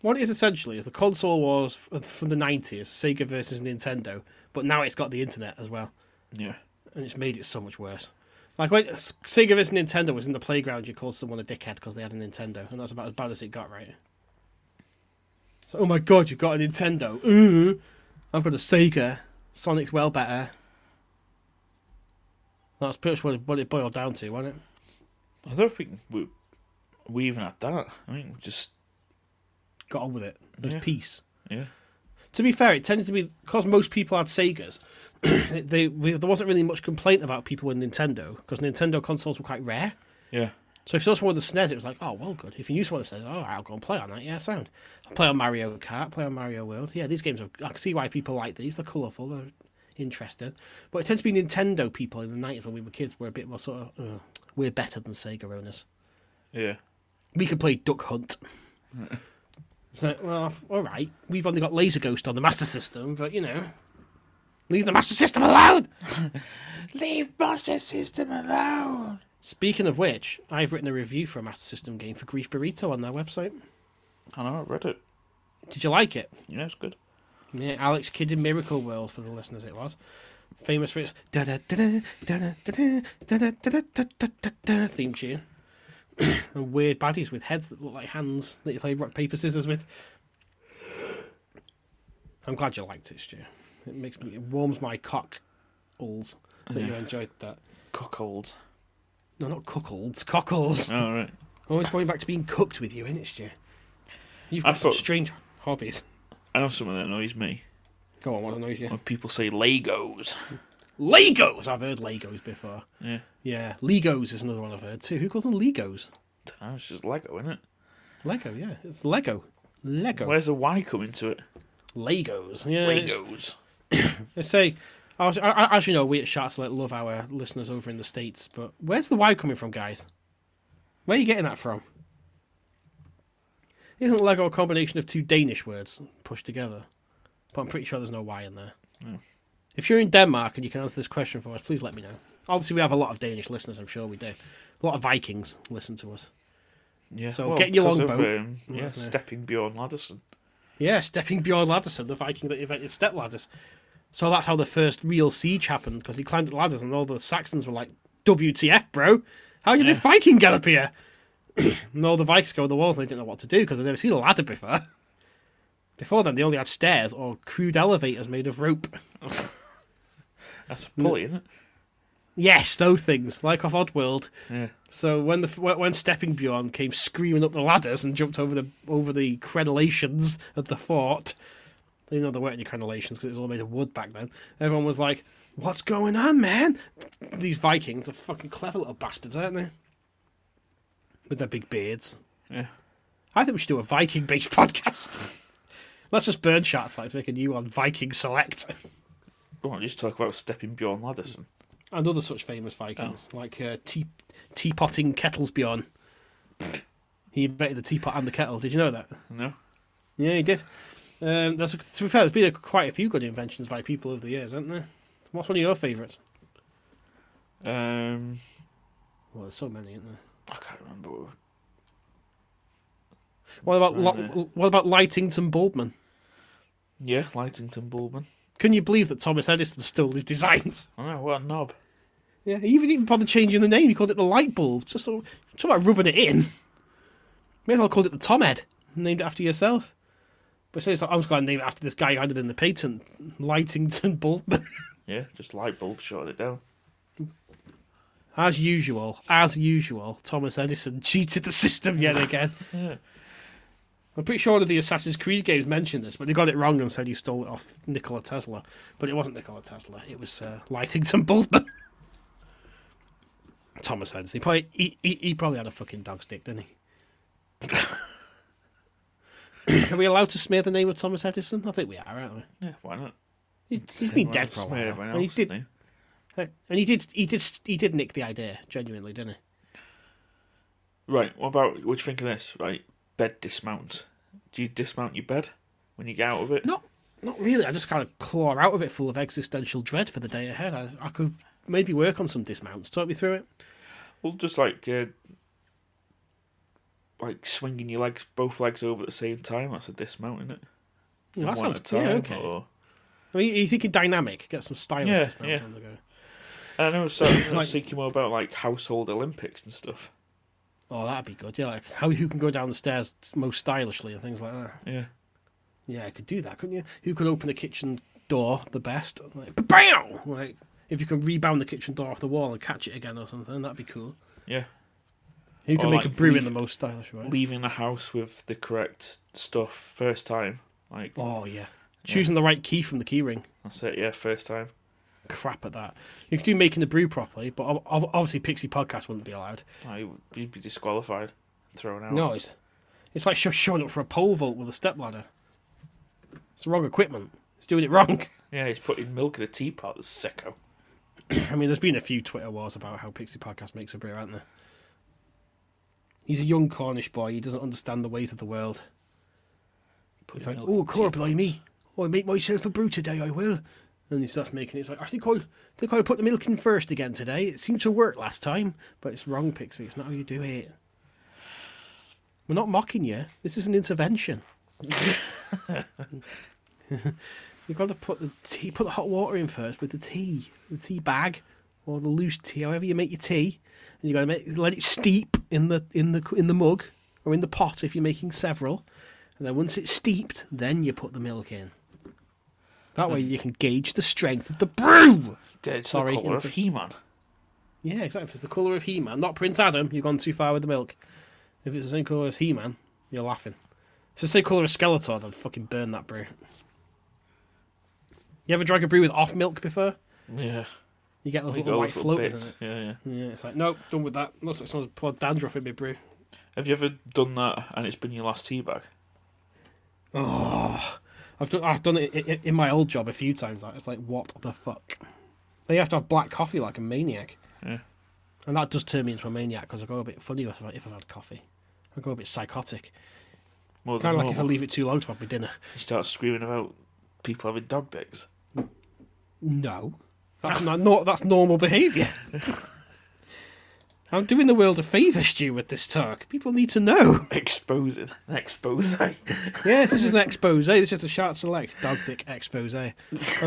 What it is essentially is the console was f- from the 90s, Sega versus Nintendo, but now it's got the internet as well,
Yeah.
And it's made it so much worse. Like when Sega versus Nintendo was in the playground, you called someone a dickhead because they had a Nintendo, and that's about as bad as it got, right? So, oh my god, you've got a Nintendo. Ooh, I've got a Sega. Sonic's well better. That's pretty much what it, what it boiled down to, wasn't it?
I don't think we we even had that. I mean, we just
Got on with it. There's
Yeah.
peace.
yeah.
To be fair, it tended to be because most people had Segas. they, we, there wasn't really much complaint about people with Nintendo because Nintendo consoles were quite rare.
Yeah.
So if you saw someone with a SNES, it was like, oh, well, good. If you knew someone with a SNES, oh, I'll go and play on that. Yeah, sound. I'll play on Mario Kart, play on Mario World. Yeah, these games are. I can see why people like these. They're colourful. They're interesting. But it tends to be Nintendo people in the nineties when we were kids were a bit more sort of. Uh, we're better than Sega owners.
Yeah.
We could play Duck Hunt. so, well, all right. We've only got Laser Ghost on the Master System, but you know, leave the Master System alone.
Leave Master System alone.
Speaking of which, I've written a review for a Master System game for Grief Burrito on their website.
I know, I read it.
Did you like it?
Yeah, it's good.
Yeah, Alex Kidd in Miracle World for the listeners. It was famous for its da da da da da da da da da da da da da theme tune. And weird baddies with heads that look like hands that you play rock paper scissors with. I'm glad you liked it, Stu. It makes me it warms my cock alls that you enjoyed that.
Cuckold.
No, not cuckolds, cockles.
All oh, right.
Oh, Always going back to being cooked with you, innit, Stu? You've
I
got some
thought-
strange hobbies.
I know something that annoys me
Go on, what annoys you?
when people say Legos.
Legos! I've heard Legos before.
Yeah.
Yeah, Legos is another one I've heard too. Who calls them Legos?
Oh, it's just Lego, isn't it?
Lego, yeah, it's Lego. Lego.
Where's the Y come into it?
Legos. Yeah.
Legos.
They say, I- I- as you know, we at Sharks like love our listeners over in the states, but where's the Y coming from, guys? Where are you getting that from? Isn't Lego a combination of two Danish words pushed together? But I'm pretty sure there's no Y in there.
Hmm.
If you're in Denmark and you can answer this question for us, please let me know. Obviously, we have a lot of Danish listeners. I'm sure we do. A lot of Vikings listen to us.
Yeah.
So
well,
get your longboat.
Um, yeah, stepping beyond Ladderson.
Yeah, stepping beyond Ladderson, the Viking that invented step ladders. So that's how the first real siege happened, because he climbed the ladders and all the Saxons were like, WTF, bro? How did this Viking get up here? and all the Vikings go on the walls and they didn't know what to do because they'd never seen a ladder before. Before then, they only had stairs or crude elevators made of rope.
That's a pulley, isn't it?
Yes, those things, like off Oddworld.
Yeah.
So when the when Stepping Bjorn came screaming up the ladders and jumped over the over the crenellations of the fort, even though there weren't any crenellations because it was all made of wood back then, everyone was like, "What's going on, man?" These Vikings are fucking clever little bastards, aren't they? With their big beards.
Yeah.
I think we should do a Viking-based podcast. Let's just burn shots like to make a new one, Viking Select,
Go on, just talk about stepping beyond Ladderson.
and other such famous Vikings like uh, tea teapotting kettles Bjorn. He invented the teapot and the kettle. Did you know that?
No.
Yeah, he did. Um, there's, to be fair, there's been a, quite a few good inventions by people over the years, hasn't there? What's one of your favourites?
Um,
Well, there's so many, isn't there?
I can't remember.
What about Lo- what about Lightington Bulbman?
Yeah, Lightington Bulbman.
Can you believe that Thomas Edison stole his designs?
Oh, what a knob.
Yeah, he even didn't bother changing the name. He called it the light bulb. Just so, talk about rubbing it in. May as well called it the Tom Ed. Named it after yourself. But it's like, I'm just going to name it after this guy who handed in the patent, Lightington Bulb.
Yeah, just light bulb shot it down.
As usual, as usual, Thomas Edison cheated the system yet again.
Yeah.
I'm pretty sure of the Assassin's Creed games mentioned this, but they got it wrong and said he stole it off Nikola Tesla. But it wasn't Nikola Tesla, it was uh, Lightington Bulbman. Thomas Edison. He probably he, he, he probably had a fucking dog's dick, didn't he? are we allowed to smear the name of Thomas Edison? I think we are, aren't we?
Yeah, why not?
He's, he's been dead for a while. And he did,
name?
and he did, he did, he did nick the idea genuinely, didn't he?
Right, what about, what do you think of this? Right, bed dismount. Do you dismount your bed when you get out of it?
Not, not really. I just kind of claw out of it full of existential dread for the day ahead. I, I could maybe work on some dismounts. Talk me through it.
Well, just like, uh, like swinging your legs, both legs over at the same time. That's a dismount, isn't it?
Yeah, that sounds
a
yeah, okay.
Or...
I mean, you thinking dynamic? Get some stylish
Yeah,
dismounts
yeah.
on the go.
And I was, I was
Like-
thinking more about like household Olympics and stuff.
Oh, that'd be good. Yeah, like how who can go down the stairs most stylishly and things like that.
Yeah.
Yeah, I could do that, couldn't you? Who could open the kitchen door the best? Like, BAM! Like, if you can rebound the kitchen door off the wall and catch it again or something, that'd be cool.
Yeah.
Who can
Or,
make a
like,
brew in the most stylish way?
Leaving the house with the correct stuff first time. Like,
Oh, yeah. Choosing the right key from the key ring.
that's it, yeah, first time.
Crap at that. You could do making the brew properly, but ob- ob- obviously Pixie Podcast wouldn't be allowed.
Oh, you- you'd be disqualified, thrown out.
No, it's, it's like sho- showing up for a pole vault with a stepladder. It's the wrong equipment. It's doing it wrong.
Yeah, he's putting milk in a teapot, that's sicko.
I mean, there's been a few Twitter wars about how Pixie Podcast makes a brew, hasn't there? He's a young Cornish boy. He doesn't understand the ways of the world. He's like, oh, Cora, blimey. Oh, I make myself a brew today, I will. And he starts making it. It's like, I think I think I put the milk in first again today. It seemed to work last time, but it's wrong, Pixie. It's not how you do it. We're not mocking you. This is an intervention. You've got to put the tea, put the hot water in first with the tea, the tea bag, or the loose tea, however you make your tea, and you've got to make, let it steep in the in the in the mug or in the pot if you're making several, and then once it's steeped, then you put the milk in. That way you can gauge the strength of the brew.
It to
Sorry,
the colour of He-Man.
Yeah, exactly. If it's the colour of He-Man, not Prince Adam, you've gone too far with the milk. If it's the same colour as He-Man, you're laughing. If it's the same colour as Skeletor, then fucking burn that brew. You ever drank a brew with off milk before?
Yeah.
You get those little white floaters in
Yeah, yeah.
Yeah, it's like, nope, done with that. Looks like someone's poured dandruff in my brew.
Have you ever done that and it's been your last tea bag?
Oh, I've done, I've done it in my old job a few times. Like, it's like, what the fuck? They have to have black coffee like a maniac.
Yeah.
And that does turn me into a maniac because I go a bit funny if, I, if I've had coffee. I go a bit psychotic.
More
Kind of like if I leave it too long to have my dinner.
You start screaming about people having dog dicks.
No, that's not, no, that's normal behaviour. I'm doing the world a favour, Stu, with this talk. People need to know.
Exposing. An expose.
Yeah, this is an expose. This is the Shark Select Dog Dick Expose. And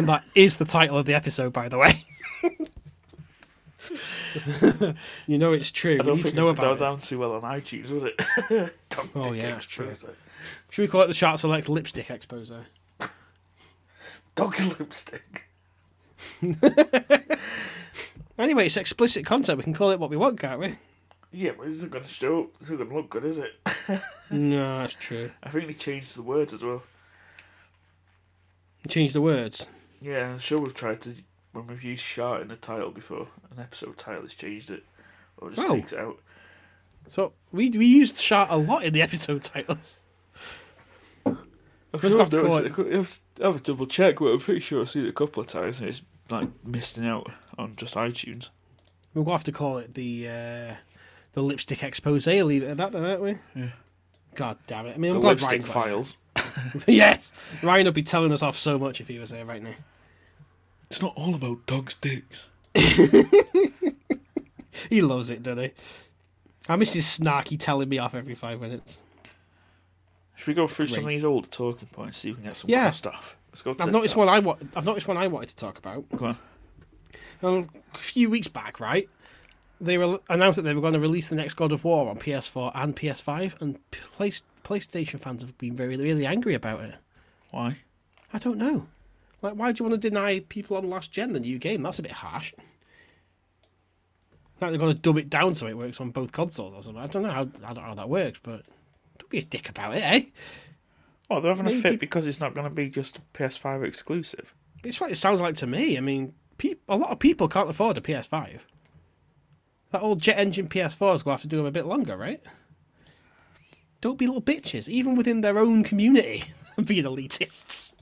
that is the title of the episode, by the way. you know it's true.
I don't think
to know
it would go
about it.
down too well on iTunes, would it? dog
Oh,
dick
yeah,
expose.
Should we call it the Shark Select Lipstick Expose?
Dog's lipstick.
Anyway, it's explicit content. We can call it what we want, can't we?
Yeah, but it's not going to show. It's not going to look good, is it?
No, that's true.
I think they changed the words as well.
Change the words.
Yeah, I'm sure we've tried to when we've used "shart" in the title before. An episode title has changed it, or just
Oh.
takes it out.
So we we used Shark a lot in the episode titles.
I
We'll have to
I've
call
noticed
it-
it. I have to have a double check, but I'm pretty sure I've seen it a couple of times and it's like missing out on just iTunes.
We'll have to call it the uh, the lipstick expose. Leave it at that, then, aren't we?
Yeah.
God damn it! I mean, I'm
the
glad
lipstick
Ryan's
files.
yes, Ryan would be telling us off so much if he was here right now.
It's not all about dogs' dicks.
He loves it, doesn't he? I miss his snarky telling me off every five minutes.
Should we go through some of these older talking points, see if we can get some
Yeah.
stuff? Let's go.
I've noticed one I wa- I've noticed one I wanted to talk about.
Go on.
Well, a few weeks back, right? They were announced that they were going to release the next God of War on PS4 and PS5, and Play- PlayStation fans have been very, really angry about it.
Why?
I don't know. Like, why do you want to deny people on last gen the new game? That's a bit harsh. Like they're going to dub it down so it works on both consoles or something. I don't know how I don't know how that works, but don't be a dick about it, eh?
Oh, they're having a fit because it's not going to be just PS5 exclusive.
It's what it sounds like to me. I mean, peop a lot of people can't afford a PS5. that old jet engine PS4 is going to have to do them a bit longer, right? Don't be little bitches, even within their own community, being elitists.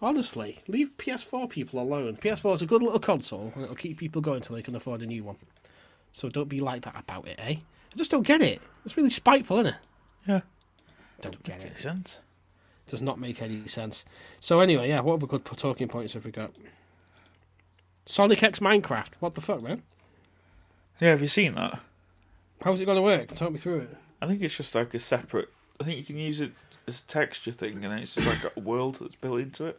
Honestly, leave PS4 people alone. PS4 is a good little console, and it'll keep people going until they can afford a new one. So don't be like that about it, eh? I just don't get it. It's really spiteful, isn't it?
Yeah.
Don't get it.
Sense.
Does not make any sense. So anyway, yeah, what other good talking points have we got? Sonic X Minecraft. What the fuck, man?
Yeah, have you seen that?
How's it going to work? Talk me through it.
I think it's just like a separate. I think you can use it as a texture thing, and it's just like a world that's built into it.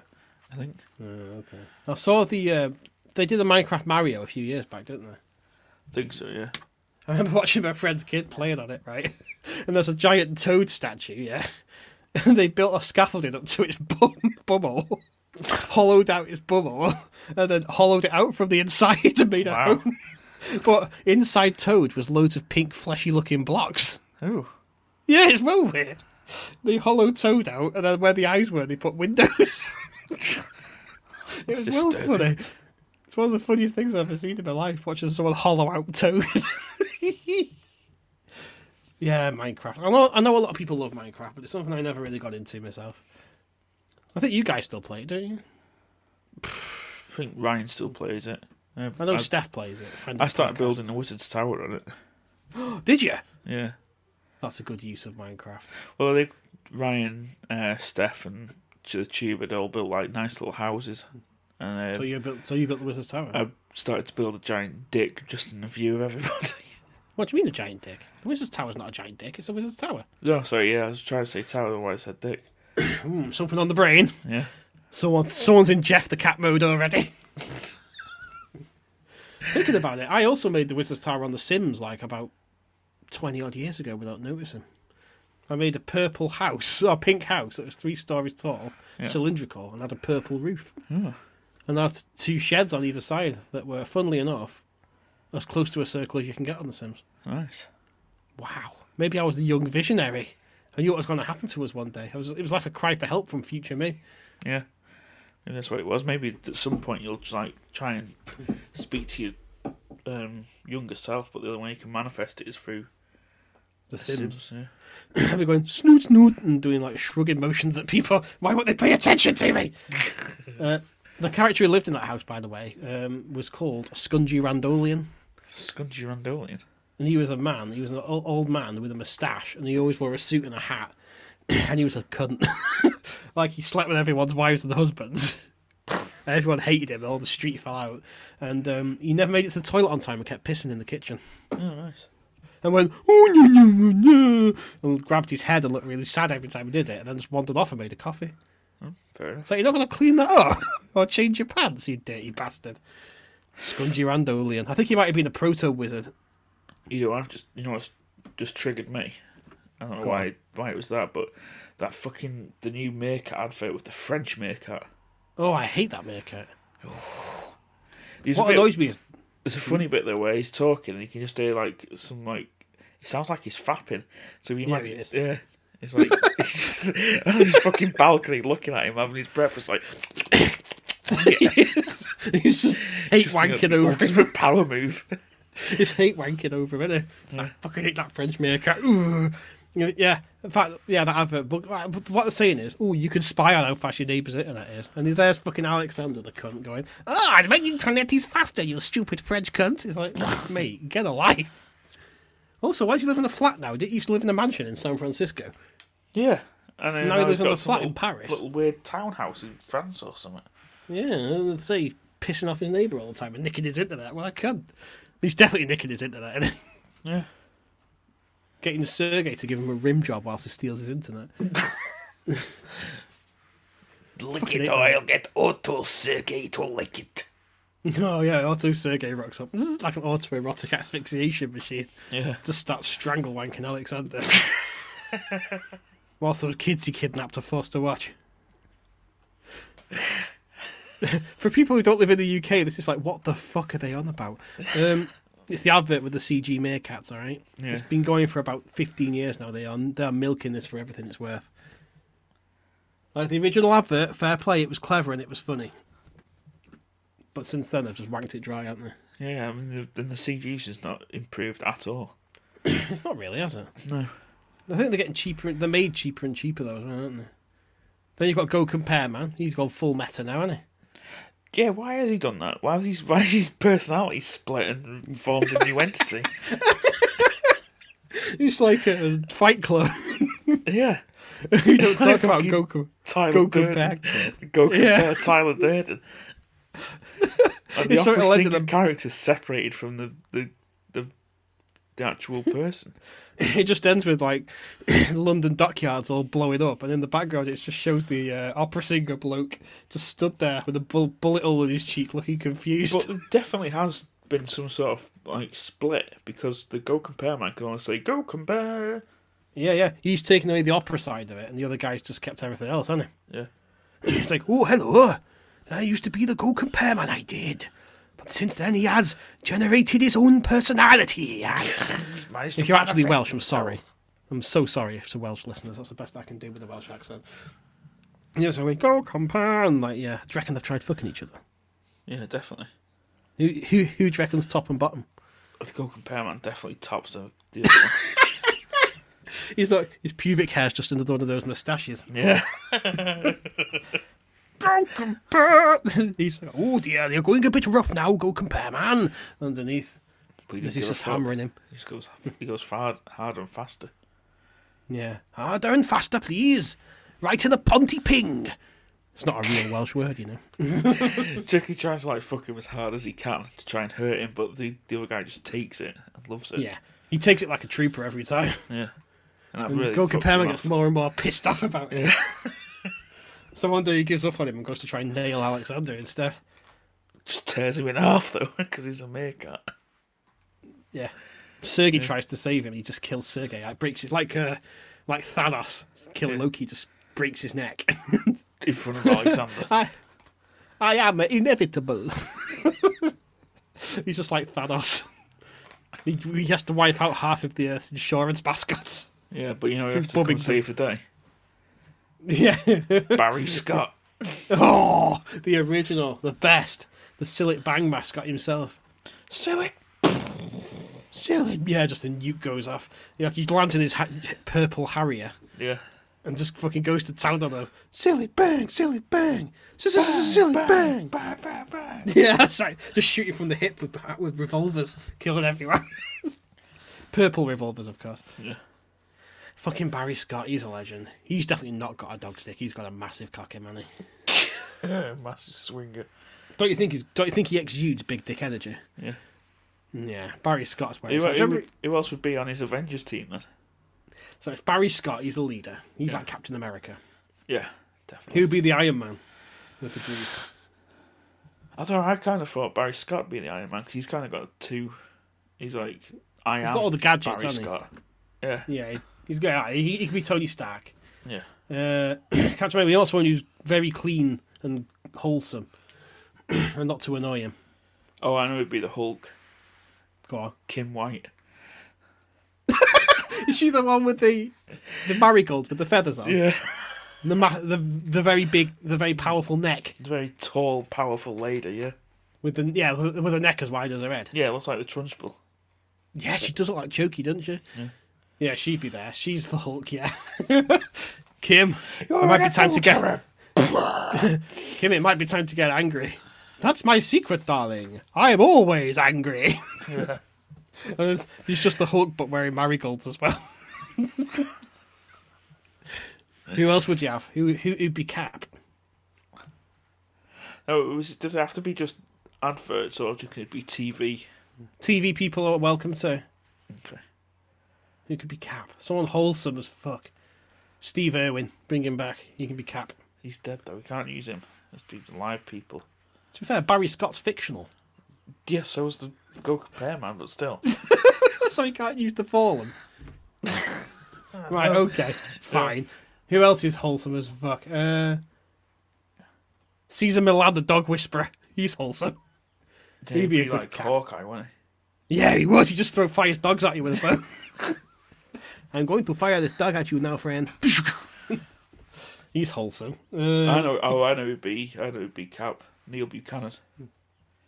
I think.
okay. I saw the uh, they did the Minecraft Mario a few years back, didn't they?
I think so. Yeah.
I remember watching my friend's kid playing on it, right? And there's a giant toad statue, yeah. And they built a scaffolding up to its bum, bubble, hollowed out its bubble, and then hollowed it out from the inside and made a
Wow.
home. But inside Toad was loads of pink, fleshy-looking blocks.
Oh.
Yeah, it's well weird. They hollowed Toad out, and then where the eyes were, they put windows. it was well funny. It's one of the funniest things I've ever seen in my life, watching someone hollow out Toad. yeah, Minecraft. I know, I know a lot of people love Minecraft, but it's something I never really got into myself. I think you guys still play it, don't you?
I think Ryan still plays it. Um,
I know
I,
Steph plays it. friend
I started
podcast.
building the Wizard's Tower on it.
Did you?
Yeah.
That's a good use of Minecraft.
Well, they Ryan, uh, Steph, and they all built like nice little houses, and uh,
So you built. So you built the Wizard's Tower.
I started to build a giant dick just in the view of everybody.
what do you mean a giant dick? The Wizard's Tower's not a giant dick. It's a Wizard's Tower.
no, sorry, yeah, I was trying to say tower, why I said dick.
Hmm, something on the brain.
Yeah.
Someone, someone's in Jeff the Cat mode already. Thinking about it, I also made the Wizard's Tower on The Sims like about twenty odd years ago without noticing. I made a purple house, or a pink house that was three stories tall,
Yeah.
cylindrical, and had a purple roof.
Oh.
And had two sheds on either side that were, funnily enough, as close to a circle as you can get on The Sims.
Nice.
Wow. Maybe I was a young visionary. I knew what was going to happen to us one day. Was, it was like a cry for help from future me.
Yeah. Maybe that's what it was. Maybe at some point you'll just, like try and speak to your um, younger self, but the only way you can manifest it is through
The
Sims.
Sims.
yeah.
Be going snoot snoot and doing like shrugging motions at people. Why won't they pay attention to me? uh, the character who lived in that house, by the way, um, was called Scungy Randolian.
Scungy Randolian.
And he was a man. He was an old, man with a moustache, and he always wore a suit and a hat. and he was a cunt. like he slept with everyone's wives and husbands. And everyone hated him. All the street fell out, and um, he never made it to the toilet on time and kept pissing in the kitchen.
Oh, nice.
and went oh no no no no and grabbed his head and looked really sad every time he did it, and then just wandered off and made a coffee.
Fair enough.
So you're not going to clean that up or change your pants, you dirty bastard. Scungy Randolian. I think he might have been a proto wizard.
You know, I've just you know what's just triggered me. I don't know
Go
why
on.
why it was that, but that fucking the new Meerkat advert with the French Meerkat.
Oh, I hate that meerkat.
He's a
What
bit-
annoys me is
There's a funny bit there where he's talking and you can just hear like some like it sounds like he's fapping. So if you
Yeah,
imagine, yeah, it's like he's just on his fucking balcony looking at him having his breakfast like
he's hate
just
wanking over.
power move.
He's hate wanking over, innit? I fucking hate that French meerkat. Ugh. Yeah, in fact, yeah, that advert. But what they're saying is, oh, you can spy on how fast your neighbour's internet is. And there's fucking Alexander, the cunt, going, ah, my internet is faster, you stupid French cunt. It's like, mate, get a life. Also, why do you live in a flat now? Didn't you used to live in a mansion in San Francisco?
Yeah. And then
Now he
he's
lives in
got
a
some
flat in
little-
Paris.
Little weird townhouse in France or something.
Yeah, and they'd say pissing off his neighbour all the time and nicking his internet. Well, I can. He's definitely nicking his internet, isn't he?
Yeah.
Getting Sergei to give him a rim job whilst he steals his internet.
Lick
Fucking
it
hate
or
that.
I'll get Otto Sergei to lick it.
Oh yeah, auto Sergei rocks up. This is like an autoerotic asphyxiation machine.
Yeah.
Just starts strangle wanking Alexander. Whilst those kids he kidnapped are forced to watch. For people who don't live in the UK, this is like, what the fuck are they on about? Um, it's the advert with the CG meerkats, all right?
Yeah.
It's been going for about 15 years now. They are, they're milking this for everything it's worth. Like the original advert, fair play, it was clever and it was funny. but since then they've just wanked it dry, haven't they?
Yeah, I mean, the, the CG's just not improved at all.
It's not really, has it?
No.
I think they're getting cheaper. They're made cheaper and cheaper though, as well, aren't they? Then you've got Go Compare Man. He's gone full meta now, hasn't he?
Yeah, why has he done that? Why has he, why is his personality split and formed a new entity?
he? He's like a Fight Club.
Yeah.
you don't
It's like
talk about Goku.
Tyler
Go
Durden.
Compare.
Go compare
Yeah.
Tyler Durden. And the
It's sort of
opera
led to
character separated from the the actual person.
It just ends with like London dockyards all blowing up, and in the background it just shows the uh, opera singer bloke just stood there with a bull- bullet hole in his cheek, looking confused.
But there definitely has been some sort of like split because the Go Compare man can only say Go Compare.
Yeah, yeah. He's taken away the opera side of it, and the other guy's just kept everything else, hasn't he? Yeah. It's like, oh, hello. I used to be the Go Compare man, I did. But since then, he has generated his own personality. He has. if you're actually Welsh, I'm sorry. I'm so sorry if to Welsh listeners. That's the best I can do with a Welsh accent. Yeah, so we go compare, and like, yeah. Do you reckon they've tried fucking each other?
Yeah, definitely.
Who, who, who do you reckon's top and bottom?
The Go Compare man definitely tops the, the other one.
He's not. His pubic hair's just under one of those moustaches.
Yeah.
Go compare. He's like, oh dear, uh, you're going a bit rough now. Go compare, man. Underneath,
But he
he's just hammering him.
He just goes he goes hard harder and faster.
Yeah, harder and faster, please. Right in the ponty ping. It's not a real Welsh word, you know.
Jackie tries to like fuck him as hard as he can to try and hurt him, but the, the other guy just takes it and loves it.
Yeah, he takes it like a trooper every time.
Yeah. And that
And
really
Go compare
him
gets more and more pissed off about it. so one day he gives up on him and goes to try and nail Alexander instead.
Just tears him in half though, because he's a meerkat.
Yeah. Sergei tries to save him. He just kills Sergei. Like breaks it like uh, like Thanos kill
Yeah.
Loki. Just breaks his neck.
in front of Alexander.
I, I am inevitable. He's just like Thanos. He, he has to wipe out half of the Earth's insurance baskets.
yeah, but you know, you have to
Bobbing
come save the day.
Yeah.
Barry Scott.
oh, the original, the best, the Cillit Bang mascot himself.
Silly.
Cillit. Yeah, just the nuke goes off. Yeah, he lands in his ha- purple Harrier
Yeah.
and just fucking goes to town on them. Silly Bang, silly Bang, Cillit Bang.
Bang, bang, bang.
Yeah, that's right. Just shooting from the hip with with revolvers, killing everyone. Purple revolvers, of course.
Yeah.
Fucking Barry Scott, he's a legend. He's definitely not got a dog stick. He's got a massive cock him, hasn't?
Massive swinger.
Don't you think he's? Don't you think he exudes big dick energy?
Yeah.
Yeah, Barry Scott's where
Who, who, who else would be on his Avengers team then?
So it's Barry Scott. He's the leader. He's
Yeah.
like Captain America.
Yeah, definitely.
Who would be the Iron Man with the group?
I don't know. I kind of thought Barry Scott would be the Iron Man because he's kind of got two. He's like I am.
He's got all the gadgets,
Barry
he?
Scott. Yeah,
Yeah, he's, he's got. He, he could be Tony Stark.
yeah.
Uh, Captain America. We also want who's very clean and wholesome, and not to annoy him.
Oh, I know it'd be the Hulk,
Go on.
Kim White.
Is she the one with the the marigolds with the feathers on?
Yeah,
The ma- the the very big, the very powerful neck
very tall, powerful lady. Yeah,
with the yeah with with a neck as wide as her head.
yeah. It looks like the Trunchbull.
Yeah, she does look like Chokey, doesn't she? Yeah. She'd be there. She's the Hulk. Yeah. Kim, it might be time to get Kim. It might be time to get angry. That's my secret, darling. I am always angry. And He's just the Hulk, but wearing marigolds as well. who else would you have? Who who would be Cap?
No, it was, does it have to be just adverts or can it be TV?
TV people are welcome to.
Okay.
Who could be Cap? Someone wholesome as fuck. Steve Irwin, bring him back. He can be Cap.
He's dead though. We can't use him. There's people, live people.
To be fair, Barry Scott's fictional,
Yes, so was the Go Compare man, but still.
so he can't use the fallen. right, okay, fine. Who else is wholesome as fuck? Uh, Cesar Millan, the dog whisperer. He's wholesome.
He'd
be a
be
good
like
Cap.
Hawkeye, wouldn't he?
Yeah, he would. He just throw fires dogs at you with a bow. I'm going to fire this dog at you now, friend. He's wholesome. Uh,
I know. Oh, I know. It'd be. I know. It'd be Cap. Neil Buchanan.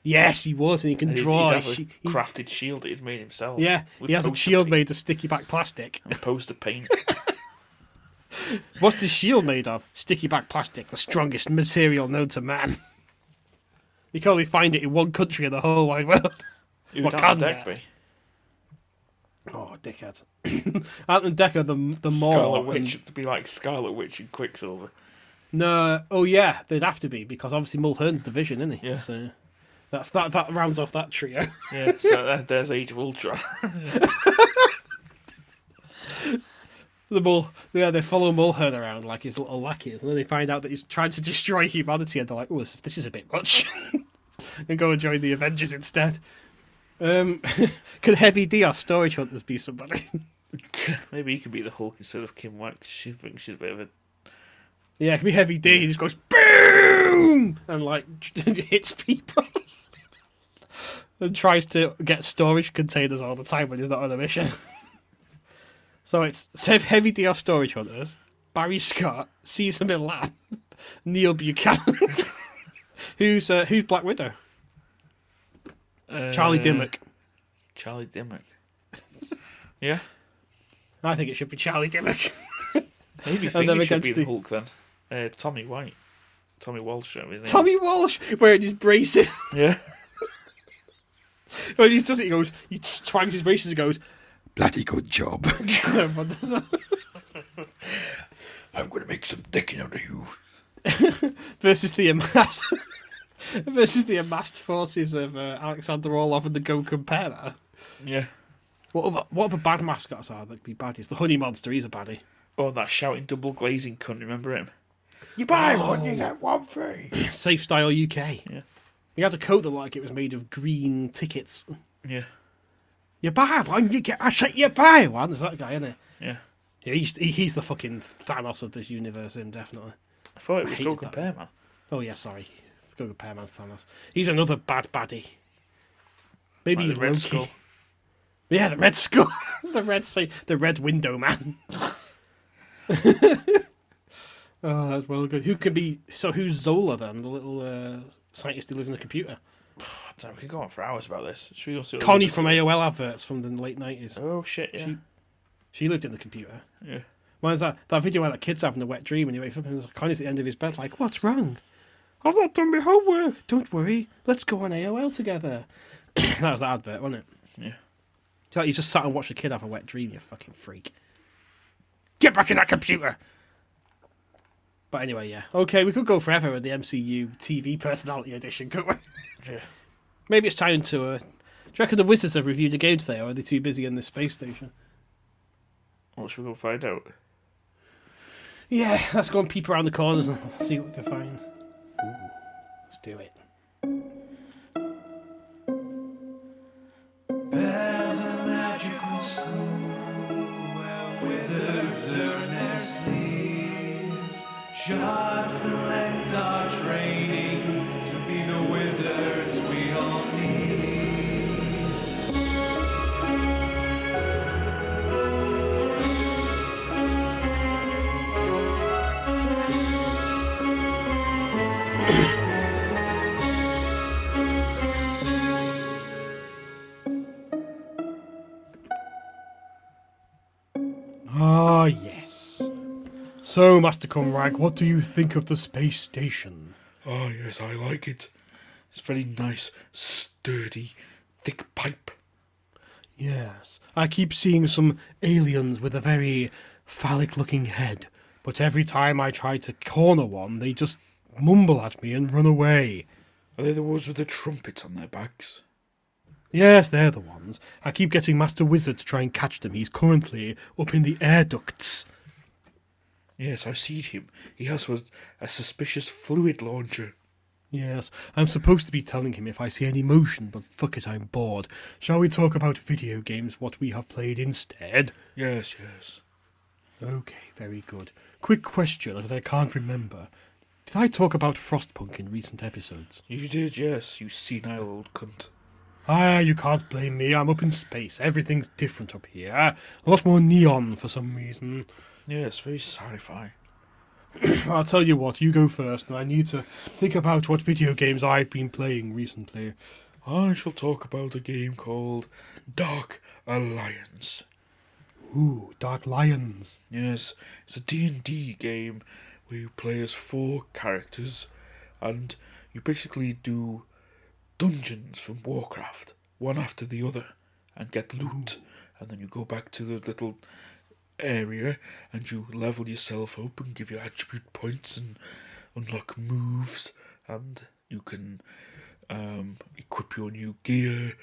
Yes, he was, and he can
And he'd,
draw.
he'd have a
he-
crafted shield that he'd made himself.
yeah, he has a shield
paint-
made of sticky back plastic.
and poster paint.
What's the shield made of? Sticky back plastic, the strongest material known to man. You can only find it in one country in the whole wide world.
Who would Ant
Wakanda.
Deck be?
Oh, dickhead. Ant and Decker, the the more.
Scarlet Witch. It'd be like Scarlet Witch and Quicksilver.
No, oh yeah, they'd have to be because obviously Mulhern's the Vision, isn't he?
Yeah.
So that's that. That rounds off that trio.
Yeah, so there's Age of Ultron.
the Mul, yeah, they follow Mulhern around like his little lackeys, and then they find out that he's trying to destroy humanity, and they're like, "Oh, this, this is a bit much," and go and join the Avengers instead. Um, could Heavy D off Storage Hunters be somebody?
Maybe he could be the Hulk instead of Kim Wax. She thinks she's a bit of a.
yeah, it could be Heavy D. He just goes boom and like hits people. and tries to get storage containers all the time when he's not on a mission. so it's Save Heavy D off Storage Hunters, Barry Scott, Cesar Millan, Neil Buchanan. who's uh, who's Black Widow? Charlie
Uh,
Dimmock.
Charlie Dimmock. yeah,
I think it should be Charlie Dimmock.
maybe
then
think it should
against
be
the-
the Hulk then. Uh, Tommy White. Tommy Walsh, whatever his name.
Tommy Walsh wearing his braces.
Yeah.
when he does it, he goes, he twangs his braces and goes,
Bloody good job.
Everyone does that.
I'm going to make some dicking out of you.
versus the amassed versus the amassed forces of uh, Alexander Orlov and the Go Compare.
Yeah.
What other, what other bad mascots are that could be baddies? The Honey Monster, he's a baddie.
Oh, that shouting double glazing cunt, remember him?
You buy one, you get one free.
Safe Style UK.
Yeah.
He had a coat that like it was made of green tickets.
Yeah.
You buy one, you get. I said you buy one. There's that guy, isn't it?
Yeah.
Yeah, he's he, he's the fucking Thanos of this universe. Him definitely.
I thought it was Go Compare, man.
Oh yeah, sorry. Go compare man's Thanos. He's another bad baddie. Maybe
Like
he's
Red
Loki.
Skull.
Yeah, the Red Skull, the Red say the Red Window Man. oh, that's well good. Who could be? So who's Zola then? The little uh, scientist who lives in the computer.
Damn, we could go on for hours about this. Should we go see
Connie from AOL adverts from the late nineties.
Oh, shit, yeah.
She- She lived in the computer.
Yeah.
When's that that video where that kid's having a wet dream and he wakes up and Connie's at the end of his bed like, "What's wrong? I've not done my homework. Don't worry. Let's go on AOL together." that was the advert, wasn't it?
Yeah.
So you just sat and watched a kid have a wet dream, you fucking freak. Get back in that computer! But anyway, yeah. Okay, we could go forever with the MCU TV personality edition, couldn't we?
Yeah.
Maybe it's time to. Uh, do you reckon the Wizards have reviewed the game today, or are they too busy in the space station?
What should we go find out?
Yeah, let's go and peep around the corners and see what we can find. Do it.
There's a magical school where wizards earn their sleeves. Shard select our training
So, Master Conrag, what do you think of the space station?
Oh, yes, I like it. It's very nice, sturdy, thick pipe.
Yes, I keep seeing some aliens with a very phallic looking head, but every time I try to corner one, they just mumble at me and run away.
Are they the ones with the trumpets on their backs?
Yes, they're the ones. I keep getting Master Wizard to try and catch them. He's currently up in the air ducts.
Yes, I see him. He has a, a suspicious fluid launcher.
Yes, I'm supposed to be telling him if I see any motion, but fuck it, I'm bored. Shall we talk about video games, what we have played instead?
Yes, yes.
Okay, very good. Quick question, because I can't remember. Did I talk about Frostpunk in recent episodes?
You did, yes, you senile old cunt.
Ah, you can't blame me. I'm up in space. Everything's different up here. A lot more neon for some reason.
Yes, very sci fi.
I'll tell you what, you go first, and I need to think about what video games I've been playing recently.
I shall talk about a game called Dark Alliance.
Ooh, Dark Lions.
Yes, it's a D&D game where you play as four characters and you basically do dungeons from Warcraft, one after the other, and get loot. And then you go back to the little area and you level yourself up and give your attribute points and unlock moves and you can um, equip your new gear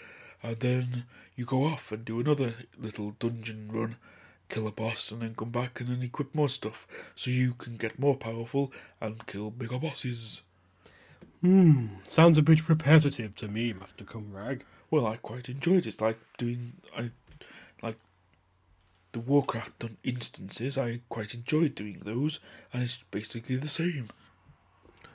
and then you go off and do another little dungeon run kill a boss and then come back and then equip more stuff so you can get more powerful and kill bigger bosses Hmm,
Sounds a bit repetitive to me, Master Cumrag.
well i quite enjoyed it it's like doing i like the warcraft done instances i quite enjoyed doing those and it's basically the same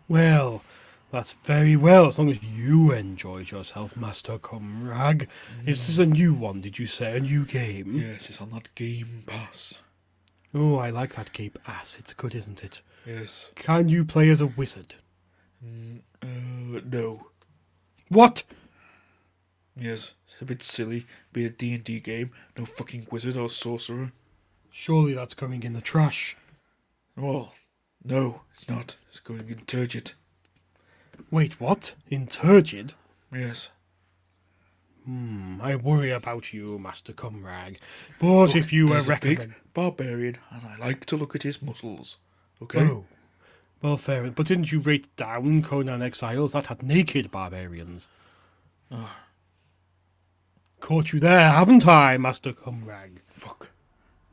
Well, that's very well, as long as you enjoyed yourself, Master Cumrag. Is this a new one, did you say? A new game?
yes it's on that game pass
Oh, I like that Cape Ass. It's good, isn't it?
yes
Can you play as a wizard?
uh, no
What?
Yes it's a bit silly be a d&d game no fucking wizard or sorcerer
Surely that's going in the trash.
well no it's not it's going in turgid
Wait, what? In Turgid?
yes
Hmm, I worry about you, Master Cumrag. But if you were
There's a
recommend...
big barbarian, and I like to look at his muscles. Okay.
Oh. Well, fair enough. But didn't you rate down Conan Exiles? That had naked barbarians. Caught you there, haven't I, Master Cumrag?
Fuck.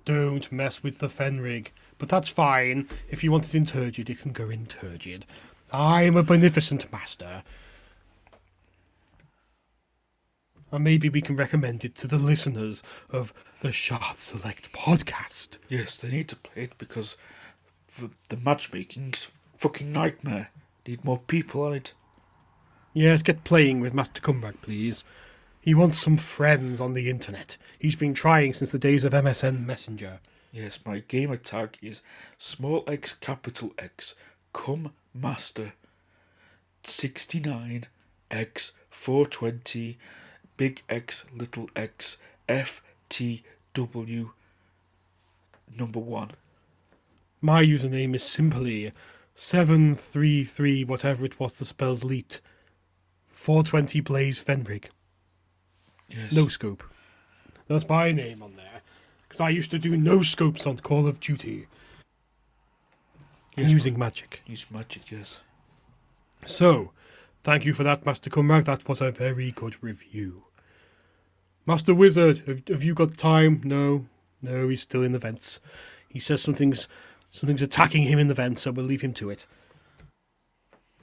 Don't mess with the Fenrig. But that's fine. If you want it in Turgid, it can go in Turgid. I'm a beneficent master. And maybe we can recommend it to the listeners of the Shard Select podcast.
Yes, they need to play it because the, the matchmaking's fucking nightmare. Need more people on it.
Yes, get playing with Master Cumbrack, please. He wants some friends on the internet. He's been trying since the days of MSN Messenger.
Yes, my gamer tag is small x capital X cum master 69 x 420 big X little x F T W number one.
My username is simply 733 whatever it was the spells leaked. 420 Blaze Fenrig.
Yes.
No scope. That's my name on there. Because I used to do no scopes on Call of Duty
yes,
using magic.
Using magic. Yes.
So, thank you for that, Master Cumrag. That was a very good review. Master Wizard, have, have you got time? No, no, he's still in the vents. He says something's something's attacking him in the vents, so we'll leave him to it.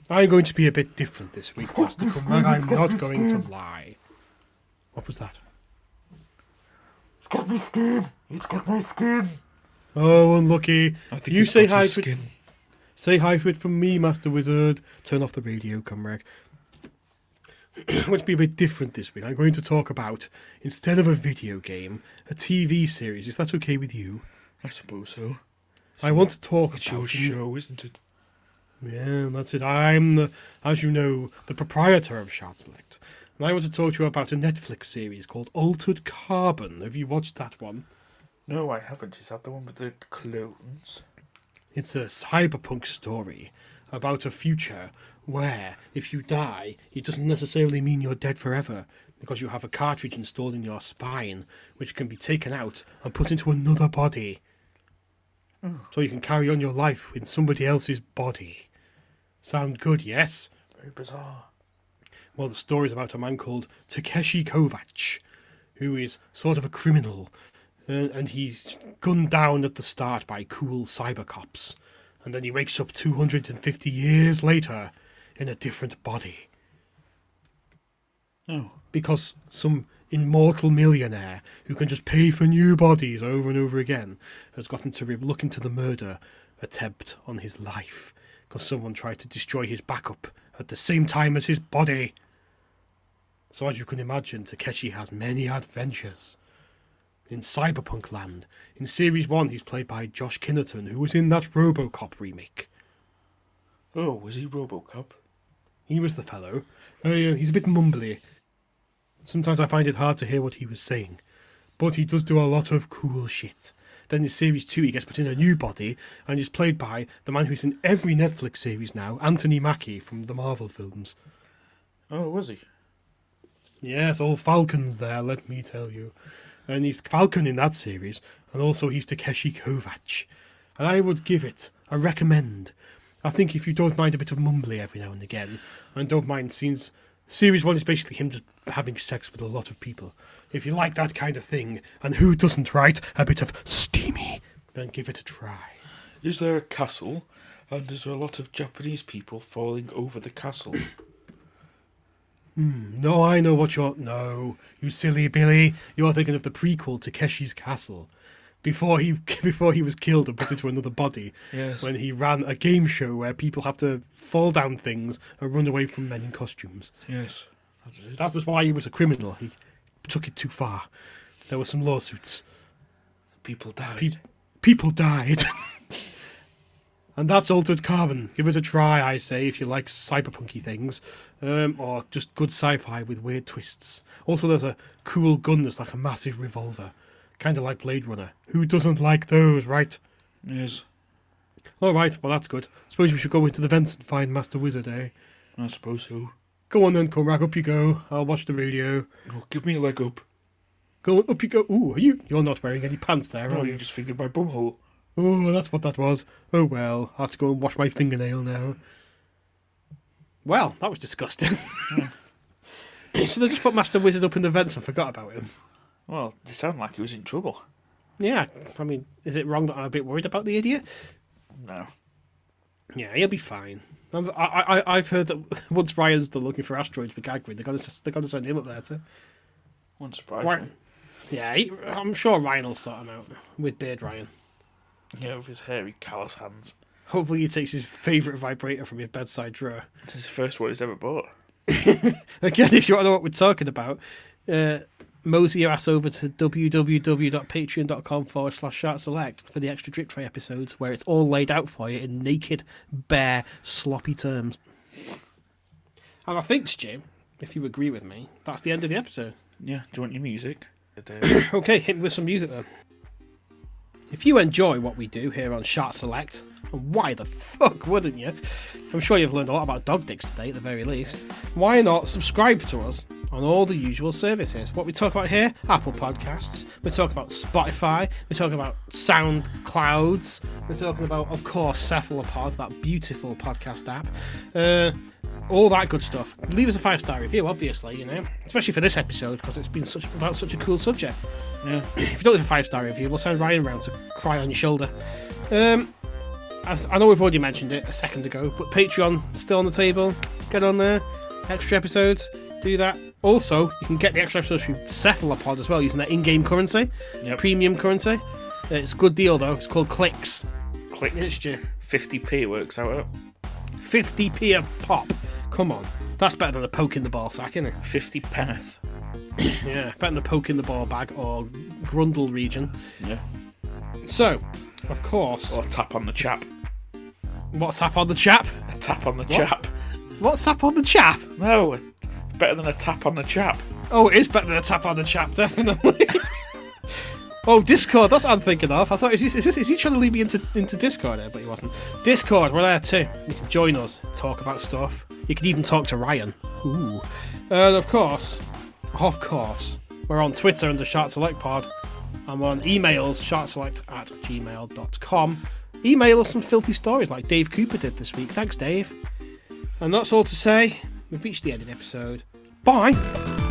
I'm going to be a bit different this week, Master Cumrag. I'm not going to lie. What was that?
It's got my skin. It's got my skin.
Oh, unlucky.
I think
you
he's
say
got
hi
his
to
skin.
Say hi to it from me, Master Wizard. Turn off the radio, Cumrag. I'm going to be a bit different this week. I'm going to talk about, instead of a video game, a TV series. Is that okay with you?
I suppose so.
I want to talk
It's
about
your show, isn't it?
Yeah, that's it. I'm the, as you know, the proprietor of Shard Select, and I want to talk to you about a Netflix series called Altered Carbon. Have you watched that one?
No, I haven't. Is that the one with the clones?
It's a cyberpunk story about a future where, if you die, it doesn't necessarily mean you're dead forever, because you have a cartridge installed in your spine, which can be taken out and put into another body. Hmm. So you can carry on your life in somebody else's body. Sound good, yes?
Very bizarre.
Well, the story's about a man called Takeshi Kovacs, who is sort of a criminal, uh, and he's gunned down at the start by cool cyber cops, and then he wakes up 250 years later in a different body
Oh.
because some immortal millionaire who can just pay for new bodies over and over again has got him to look into the murder attempt on his life because someone tried to destroy his backup at the same time as his body. So, as you can imagine, Takeshi has many adventures. in Cyberpunk Land. In Series 1, he's played by Joel Kinnaman, who was in that Robocop remake.
Oh, was he Robocop?
He was the fellow. Uh, yeah, he's a bit mumbly. Sometimes I find it hard to hear what he was saying. But he does do a lot of cool shit. Then in Series 2, he gets put in a new body and is played by the man who's in every Netflix series now, Anthony Mackie from the Marvel films.
Oh, was he?
Yes, all Falcons there, let me tell you. And he's Falcon in that series, and also he's Takeshi Kovacs. And I would give it a recommend. I think if you don't mind a bit of mumbly every now and again, and don't mind scenes. Series 1 is basically him just having sex with a lot of people. If you like that kind of thing, and who doesn't, right? A bit of steamy, then give it a try.
Is there a castle? And is there a lot of Japanese people falling over the castle?
Hmm, no, I know what you're. No, you silly Billy. You're thinking of the prequel to Takeshi's Castle. Before he before he was killed and put into another body.
Yes.
When he ran a game show where people have to fall down things and run away from men in costumes.
yes.
That was why he was a criminal. He took it too far. There were some lawsuits.
People died.
Pe- people died. and that's Altered Carbon. Give it a try, I say, if you like cyberpunky things. Um, or just good sci fi with weird twists. Also, there's a cool gun that's like a massive revolver. Kind of like Blade Runner. Who doesn't like those, right?
yes.
Alright, well, that's good. Suppose we should go into the vents and find Master Wizard, eh?
I suppose so.
Go on then, Cormac, up you go. I'll watch the radio.
Oh, give me a leg up.
Go up you go. Ooh, are you? You're not wearing any pants there,
Oh,
are
you
you?
just fingered my bumhole.
Oh, that's what that was. Oh well, I have to go and wash my fingernail now. Well, that was disgusting. so they just put Master Wizard up in the vents and forgot about him.
Well, it sounded like he was in trouble.
Yeah, I mean, is it wrong that I'm a bit worried about the idiot?
No.
Yeah, he'll be fine. I'm- I, I, I've heard that once Ryan's done looking for asteroids with Gagrid, they're gonna they're gonna send him up there too.
Wouldn't surprise me.
Yeah, he, I'm sure Ryan will sort him out with Beard Ryan.
Yeah, with his hairy, callous hands.
Hopefully, he takes his favourite vibrator from his bedside drawer.
It's his first one he's ever bought.
Again, if you want to know what we're talking about, uh, mosey your ass over to www.patreon.com forward slash shark select for the extra drip tray episodes where it's all laid out for you in naked, bare, sloppy terms. And I think, Stu, if you agree with me, that's the end of the episode.
Yeah, do you want your music?
Okay, hit me with some music then. If you enjoy what we do here on Shark Select, and why the fuck wouldn't you? I'm sure you've learned a lot about dog dicks today, at the very least. Why not subscribe to us on all the usual services? What we talk about here Apple Podcasts, we talk about Spotify, we talk about Sound Clouds, we're talking about, of course, Cephalopod, that beautiful podcast app. Uh, all that good stuff. Leave us a five star review, obviously, you know, especially for this episode because it's been such about such a cool subject.
Yeah.
If you don't leave a five star review, we'll send Ryan round to cry on your shoulder. Um, as, I know we've already mentioned it a second ago, but Patreon still on the table. Get on there. Extra episodes. Do that. Also, you can get the extra episodes through Cephalopod as well using their in-game currency,
Yep.
premium currency. It's a good deal though. It's called clicks.
Clicks. 50p works out at
50p a pop. Come on, that's better than a poke in the ball sack, isn't it?
50 penneth.
Yeah, better than a poke in the ball bag or grundle region.
Yeah.
So, of course,
Or a tap on the chap.
what's up on the chap?
A tap on the chap.
What's up on the chap?
No, better than a tap on the chap.
Oh, it is better than a tap on the chap, definitely. Oh, Discord, that's what I'm thinking of. I thought, is he, is, this, is he trying to lead me into, into Discord there? But he wasn't. Discord, we're there too. You can join us, talk about stuff. You can even talk to Ryan. Ooh. And of course, of course, we're on Twitter under Shark Select Pod. I'm on emails, sharkselect at gmail.com. Email us some filthy stories like Dave Cooper did this week. Thanks, Dave. And that's all to say. We've reached the end of the episode. Bye.